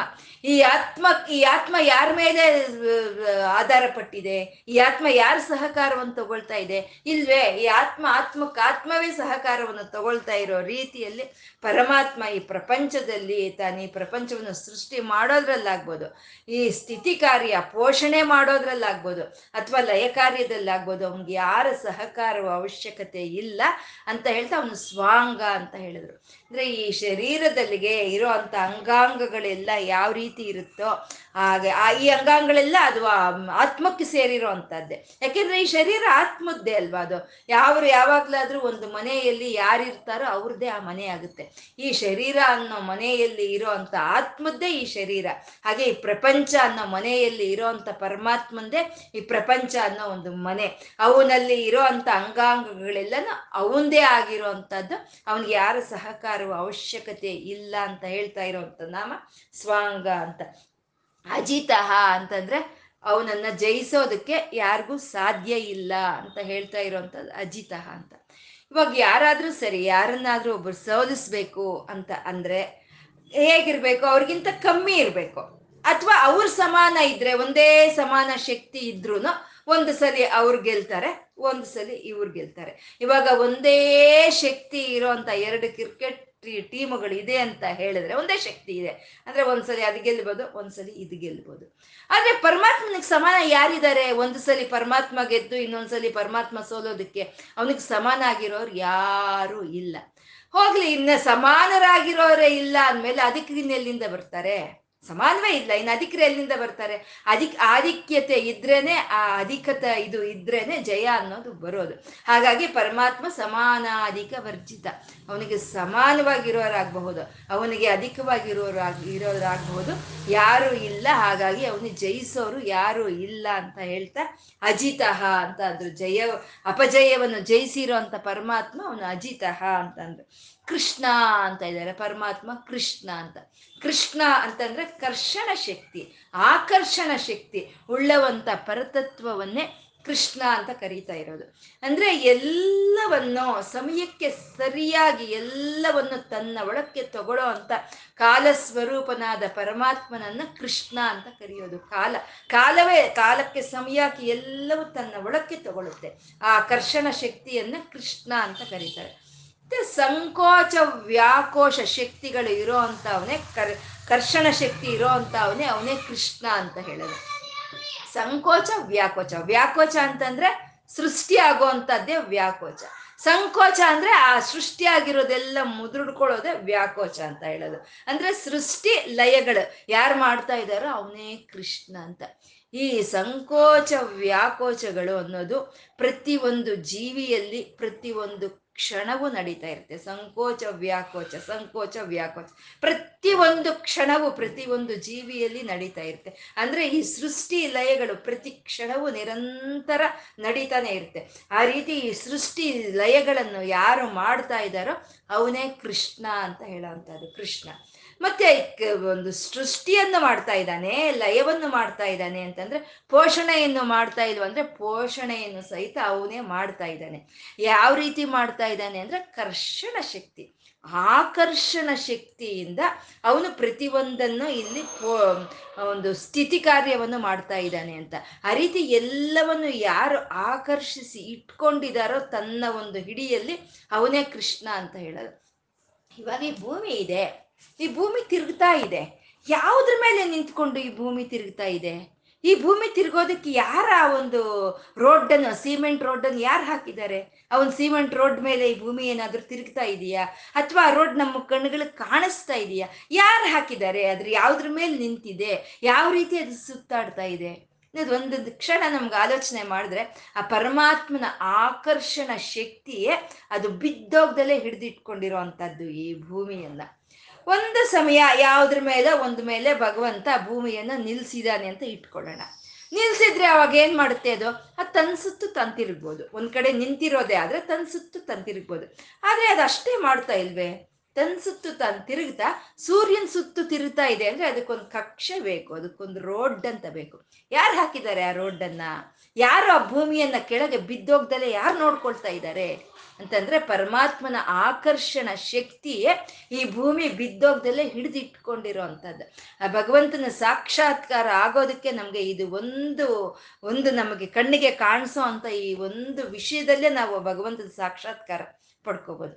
ಈ ಆತ್ಮ ಈ ಆತ್ಮ ಯಾರ ಮೇಲೆ ಆಧಾರಪಟ್ಟಿದೆ? ಆಧಾರ ಪಟ್ಟಿದೆ ಈ ಆತ್ಮ ಯಾರ ಸಹಕಾರವನ್ನು ತಗೊಳ್ತಾ ಇದೆ? ಇಲ್ವೇ, ಈ ಆತ್ಮ ಆತ್ಮಕ್ಕೆ ಆತ್ಮವೇ ಸಹಕಾರವನ್ನು ತಗೊಳ್ತಾ ಇರೋ ರೀತಿಯಲ್ಲಿ ಪರಮಾತ್ಮ ಈ ಪ್ರಪಂಚದಲ್ಲಿ ತಾನು ಈ ಪ್ರಪಂಚವನ್ನು ಸೃಷ್ಟಿ ಮಾಡೋದ್ರಲ್ಲಾಗ್ಬೋದು. ಈ ಸ್ಥಿತಿ ಕಾರ್ಯ ಪೋಷಣೆ ಮಾಡೋದ್ರಲ್ಲಾಗ್ಬೋದು. ಅಥವಾ ಲಯ ಕಾರ್ಯದಲ್ಲಾಗ್ಬೋದು. ಅವ್ನಿಗೆ ಯಾರ ಸಹಕಾರವ ಅವಶ್ಯಕತೆ ಇಲ್ಲ ಅಂತ ಹೇಳ್ತಾ ಅವನು ಸ್ವಾಂಗ ಅಂತ ಹೇಳಿದ್ರು. ಅಂದ್ರೆ ಈ ಶರೀರದಲ್ಲಿಗೆ ಇರೋ ಅಂಗಾಂಗಗಳೆಲ್ಲ ಯಾವ ರೀತಿ ಇರುತ್ತೋ ಹಾಗೆ ಆ ಈ ಅಂಗಾಂಗಗಳೆಲ್ಲ ಅದು ಆತ್ಮಕ್ಕೆ ಸೇರಿರೋ ಅಂಥದ್ದೇ ಯಾಕೆಂದ್ರೆ ಈ ಶರೀರ ಆತ್ಮದ್ದೇ ಅಲ್ವಾ ಅದು? ಯಾವ ಯಾವಾಗ್ಲಾದ್ರೂ ಒಂದು ಮನೆಯಲ್ಲಿ ಯಾರಿರ್ತಾರೋ ಅವ್ರದ್ದೇ ಆ ಮನೆ ಆಗುತ್ತೆ. ಈ ಶರೀರ ಅನ್ನೋ ಮನೆಯಲ್ಲಿ ಇರೋ ಆತ್ಮದ್ದೇ ಈ ಶರೀರ. ಹಾಗೆ ಈ ಪ್ರಪಂಚ ಅನ್ನೋ ಮನೆಯಲ್ಲಿ ಇರೋ ಅಂತ ಪರಮಾತ್ಮಂದೇ ಈ ಪ್ರಪಂಚ ಅನ್ನೋ ಒಂದು ಮನೆ. ಅವನಲ್ಲಿ ಇರೋ ಅಂಥ ಅಂಗಾಂಗಗಳೆಲ್ಲನೂ ಅವಂದೇ ಆಗಿರೋ ಅಂಥದ್ದು ಅವನಿಗೆ ಯಾರ ಸಹಕಾರವು ಅವಶ್ಯಕತೆ ಇಲ್ಲ ಅಂತ ಹೇಳ್ತಾ ಇರೋವಂಥ ನಾಮ ಸ್ವಾಂಗ ಅಂತ. ಅಜಿತಃ ಅಂತಂದ್ರೆ ಅವನನ್ನ ಜಯಿಸೋದಕ್ಕೆ ಯಾರಿಗೂ ಸಾಧ್ಯ ಇಲ್ಲ ಅಂತ ಹೇಳ್ತಾ ಇರೋವಂಥದ್ದು ಅಜಿತಃ ಅಂತ. ಇವಾಗ ಯಾರಾದ್ರೂ ಸರಿ, ಯಾರನ್ನಾದ್ರೂ ಒಬ್ರು ಸೋಲಿಸ್ಬೇಕು ಅಂತ ಅಂದ್ರೆ ಹೇಗಿರ್ಬೇಕು? ಅವ್ರಿಗಿಂತ ಕಮ್ಮಿ ಇರಬೇಕು. ಅಥವಾ ಅವ್ರ ಸಮಾನ ಇದ್ರೆ, ಒಂದೇ ಸಮಾನ ಶಕ್ತಿ ಇದ್ರೂ ಒಂದು ಸಲ ಅವ್ರು ಗೆಲ್ತಾರೆ, ಒಂದು ಸಲ ಇವ್ರು ಗೆಲ್ತಾರೆ. ಇವಾಗ ಒಂದೇ ಶಕ್ತಿ ಇರೋಂಥ ಎರಡು ಕ್ರಿಕೆಟ್ ಟೀಮುಗಳು ಇದೆ ಅಂತ ಹೇಳಿದ್ರೆ ಒಂದೇ ಶಕ್ತಿ ಇದೆ. ಅಂದ್ರೆ ಒಂದ್ಸಲಿ ಅದು ಗೆಲ್ಬೋದು, ಒಂದ್ಸಲಿ ಇದು ಗೆಲ್ಬೋದು. ಆದ್ರೆ ಪರಮಾತ್ಮನಿಗೆ ಸಮಾನ ಯಾರಿದ್ದಾರೆ? ಒಂದು ಸಲಿ ಪರಮಾತ್ಮ ಗೆದ್ದು ಇನ್ನೊಂದ್ಸಲಿ ಪರಮಾತ್ಮ ಸೋಲೋದಕ್ಕೆ ಅವನಿಗೆ ಸಮಾನ ಆಗಿರೋರು ಯಾರೂ ಇಲ್ಲ. ಹೋಗ್ಲಿ, ಇನ್ನ ಸಮಾನರಾಗಿರೋರೇ ಇಲ್ಲ ಅಂದ್ಮೇಲೆ ಅದಕ್ಕೆ ಇನ್ನೆಲ್ಲಿಂದ ಬರ್ತಾರೆ? ಸಮಾನವೇ ಇಲ್ಲ, ಇನ್ನು ಅಧಿಕ್ರ ಎಲ್ಲಿಂದ ಬರ್ತಾರೆ? ಅಧಿಕ್, ಆಧಿಕ್ಯತೆ ಇದ್ರೇನೆ, ಆ ಅಧಿಕತ ಇದು ಇದ್ರೇನೆ ಜಯ ಅನ್ನೋದು ಬರೋದು. ಹಾಗಾಗಿ ಪರಮಾತ್ಮ ಸಮಾನಾಧಿಕ ವರ್ಜಿತ. ಅವನಿಗೆ ಸಮಾನವಾಗಿರೋರಾಗಬಹುದು, ಅವನಿಗೆ ಅಧಿಕವಾಗಿರೋರಾಗ್, ಇರೋರಾಗಬಹುದು, ಯಾರು ಇಲ್ಲ, ಹಾಗಾಗಿ ಅವನಿಗೆ ಜಯಿಸೋರು ಯಾರು ಇಲ್ಲ ಅಂತ ಹೇಳ್ತಾ, ಅಜಿತಃ ಅಂತ ಅಂದ್ರು. ಜಯ, ಅಪಜಯವನ್ನು ಜಯಿಸಿರೋ ಅಂತ ಪರಮಾತ್ಮ ಅವನು ಅಜಿತಃ ಅಂತಂದ್ರು. ಕೃಷ್ಣ ಅಂತ ಇದ್ದಾರೆ, ಪರಮಾತ್ಮ ಕೃಷ್ಣ ಅಂತ. ಕೃಷ್ಣ ಅಂತಂದ್ರೆ ಕರ್ಷಣ ಶಕ್ತಿ, ಆಕರ್ಷಣ ಶಕ್ತಿ, ಉಳ್ಳವಂತ ಪರತತ್ವವನ್ನೇ ಕೃಷ್ಣ ಅಂತ ಕರೀತಾ ಇರೋದು. ಅಂದ್ರೆ ಎಲ್ಲವನ್ನು ಸಮಯಕ್ಕೆ ಸರಿಯಾಗಿ ಎಲ್ಲವನ್ನು ತನ್ನ ಒಳಕ್ಕೆ ತಗೊಳ್ಳೋ ಅಂತ ಕಾಲ ಸ್ವರೂಪನಾದ ಪರಮಾತ್ಮನನ್ನ ಕೃಷ್ಣ ಅಂತ ಕರೆಯೋದು. ಕಾಲ, ಕಾಲವೇ, ಕಾಲಕ್ಕೆ ಸಮಯಕ್ಕೆ ಎಲ್ಲವೂ ತನ್ನ ಒಳಕ್ಕೆ ತಗೊಳುತ್ತೆ ಆ ಕರ್ಷಣ ಶಕ್ತಿಯನ್ನ ಕೃಷ್ಣ ಅಂತ ಕರೀತಾರೆ. ಸಂಕೋಚ ವ್ಯಾಕೋಶ ಶಕ್ತಿಗಳು ಇರೋ ಅಂತ ಕರ್, ಕರ್ಷಣ ಶಕ್ತಿ ಇರೋ ಅಂತ ಅವನೇ ಕೃಷ್ಣ ಅಂತ ಹೇಳೋದು. ಸಂಕೋಚ, ವ್ಯಾಕೋಚ. ವ್ಯಾಕೋಚ ಅಂತಂದ್ರೆ ಸೃಷ್ಟಿ ಆಗುವಂಥದ್ದೇ ವ್ಯಾಕೋಚ. ಸಂಕೋಚ ಅಂದ್ರೆ ಆ ಸೃಷ್ಟಿ ಆಗಿರೋದೆಲ್ಲ ಮುದುಡ್ಕೊಳ್ಳೋದೆ ವ್ಯಾಕೋಚ ಅಂತ ಹೇಳೋದು. ಅಂದ್ರೆ ಸೃಷ್ಟಿ ಲಯಗಳು. ಯಾರು ಮಾಡ್ತಾ ಇದ್ದಾರೋ ಅವನೇ ಕೃಷ್ಣ ಅಂತ. ಈ ಸಂಕೋಚ, ವ್ಯಾಕೋಚಗಳು ಅನ್ನೋದು ಪ್ರತಿಯೊಂದು ಜೀವಿಯಲ್ಲಿ ಪ್ರತಿಯೊಂದು ಕ್ಷಣವೂ ನಡೀತಾ ಇರುತ್ತೆ. ಸಂಕೋಚ, ವ್ಯಾಕೋಚ ಸಂಕೋಚ, ವ್ಯಾಕೋಚ. ಪ್ರತಿಯೊಂದು ಕ್ಷಣವೂ ಪ್ರತಿಯೊಂದು ಜೀವಿಯಲ್ಲಿ ನಡೀತಾ ಇರುತ್ತೆ. ಅಂದ್ರೆ ಈ ಸೃಷ್ಟಿ ಲಯಗಳು ಪ್ರತಿ ಕ್ಷಣವೂ ನಿರಂತರ ನಡೀತಾನೆ ಇರುತ್ತೆ. ಆ ರೀತಿ ಈ ಸೃಷ್ಟಿ ಲಯಗಳನ್ನು ಯಾರು ಮಾಡ್ತಾ ಇದ್ದಾರೋ ಅವನೇ ಕೃಷ್ಣ ಅಂತ ಹೇಳೋವಂಥದ್ದು. ಕೃಷ್ಣ. ಮತ್ತೆ ಒಂದು ಸೃಷ್ಟಿಯನ್ನು ಮಾಡ್ತಾ ಇದ್ದಾನೆ, ಲಯವನ್ನು ಮಾಡ್ತಾ ಇದ್ದಾನೆ ಅಂತಂದ್ರೆ ಪೋಷಣೆಯನ್ನು ಮಾಡ್ತಾ ಇಲ್ವ ಅಂದ್ರೆ ಪೋಷಣೆಯನ್ನು ಸಹಿತ ಅವನೇ ಮಾಡ್ತಾ ಇದ್ದಾನೆ. ಯಾವ ರೀತಿ ಮಾಡ್ತಾ ಇದ್ದಾನೆ ಅಂದ್ರೆ ಕರ್ಷಣ ಶಕ್ತಿ. ಆಕರ್ಷಣ ಶಕ್ತಿಯಿಂದ ಅವನು ಪ್ರತಿಯೊಂದನ್ನು ಇಲ್ಲಿ ಒಂದು ಸ್ಥಿತಿ ಕಾರ್ಯವನ್ನು ಮಾಡ್ತಾ ಇದ್ದಾನೆ ಅಂತ. ಆ ರೀತಿ ಎಲ್ಲವನ್ನು ಯಾರು ಆಕರ್ಷಿಸಿ ಇಟ್ಕೊಂಡಿದಾರೋ ತನ್ನ ಒಂದು ಹಿಡಿಯಲ್ಲಿ ಅವನೇ ಕೃಷ್ಣ ಅಂತ ಹೇಳೋದು. ಇವಾಗ ಭೂಮಿ ಇದೆ. ಈ ಭೂಮಿ ತಿರುಗ್ತಾ ಇದೆ. ಯಾವುದ್ರ ಮೇಲೆ ನಿಂತ್ಕೊಂಡು ಈ ಭೂಮಿ ತಿರುಗ್ತಾ ಇದೆ? ಈ ಭೂಮಿ ತಿರುಗೋದಕ್ಕೆ ಯಾರ ಆ ಒಂದು ರೋಡನ್ನು ಸಿಮೆಂಟ್ ರೋಡನ್ನು ಯಾರು ಹಾಕಿದ್ದಾರೆ? ಆ ಒಂದು ಸಿಮೆಂಟ್ ರೋಡ್ ಮೇಲೆ ಈ ಭೂಮಿ ಏನಾದರೂ ತಿರುಗ್ತಾ ಇದೆಯಾ? ಅಥವಾ ಆ ರೋಡ್ ನಮ್ಮ ಕಣ್ಣುಗಳಿಗೆ ಕಾಣಿಸ್ತಾ ಇದೆಯಾ? ಯಾರು ಹಾಕಿದ್ದಾರೆ? ಅದ್ರ ಯಾವ್ದ್ರ ಮೇಲೆ ನಿಂತಿದೆ? ಯಾವ ರೀತಿ ಅದು ಸುತ್ತಾಡ್ತಾ ಇದೆ? ಅನ್ನೋದು ಒಂದೊಂದು ಕ್ಷಣ ನಮ್ಗೆ ಆಲೋಚನೆ ಮಾಡಿದ್ರೆ ಆ ಪರಮಾತ್ಮನ ಆಕರ್ಷಣ ಶಕ್ತಿಯೇ ಅದು ಬಿದ್ದೋಗ್ದಲೇ ಹಿಡಿದಿಟ್ಕೊಂಡಿರೋ ಅಂಥದ್ದು ಈ ಭೂಮಿಯನ್ನ. ಒಂದು ಸಮಯ ಯಾವುದ್ರ ಮೇಲೆ? ಒಂದು ಮೇಲೆ ಭಗವಂತ ಭೂಮಿಯನ್ನು ನಿಲ್ಸಿದಾನೆ ಅಂತ ಇಟ್ಕೊಳ್ಳೋಣ. ನಿಲ್ಸಿದ್ರೆ ಅವಾಗ ಏನ್ ಮಾಡುತ್ತೆ ಅದು? ಅದು ತನ್ನ ಸುತ್ತು ತನ್ ತಿರುಗ್ಬೋದು ಒಂದ್ ಕಡೆ ನಿಂತಿರೋದೇ ಆದ್ರೆ ತನ್ನ ಸುತ್ತು ತನ್ ತಿರುಗ್ಬೋದು ಆದ್ರೆ ಅಷ್ಟೇ ಮಾಡ್ತಾ ಇಲ್ವೇ? ತನ್ನ ಸುತ್ತು ತಾನು ತಿರುಗ್ತಾ, ಸೂರ್ಯನ ಸುತ್ತು ತಿರುಗ್ತಾ ಇದೆ ಅಂದ್ರೆ ಅದಕ್ಕೊಂದು ಕಕ್ಷೆ ಬೇಕು, ಅದಕ್ಕೊಂದು ರೋಡ್ ಅಂತ ಬೇಕು. ಯಾರು ಹಾಕಿದ್ದಾರೆ ಆ ರೋಡನ್ನ ಯಾರು ಆ ಭೂಮಿಯನ್ನ ಕೆಳಗೆ ಬಿದ್ದೋಗ್ದಲೆ ಯಾರು ನೋಡ್ಕೊಳ್ತಾ ಇದ್ದಾರೆ ಅಂತಂದ್ರೆ ಪರಮಾತ್ಮನ ಆಕರ್ಷಣ ಶಕ್ತಿಯೇ ಈ ಭೂಮಿ ಬಿದ್ದೋಗ್ದಲ್ಲೇ ಹಿಡಿದಿಟ್ಕೊಂಡಿರೋ ಅಂಥದ್ದು ಆ ಭಗವಂತನ ಸಾಕ್ಷಾತ್ಕಾರ ಆಗೋದಕ್ಕೆ ನಮಗೆ ಇದು ಒಂದು ಒಂದು ನಮಗೆ ಕಣ್ಣಿಗೆ ಕಾಣಿಸೋ ಅಂತ ಈ ಒಂದು ವಿಷಯದಲ್ಲೇ ನಾವು ಭಗವಂತನ ಸಾಕ್ಷಾತ್ಕಾರ ಪಡ್ಕೋಬೋದು.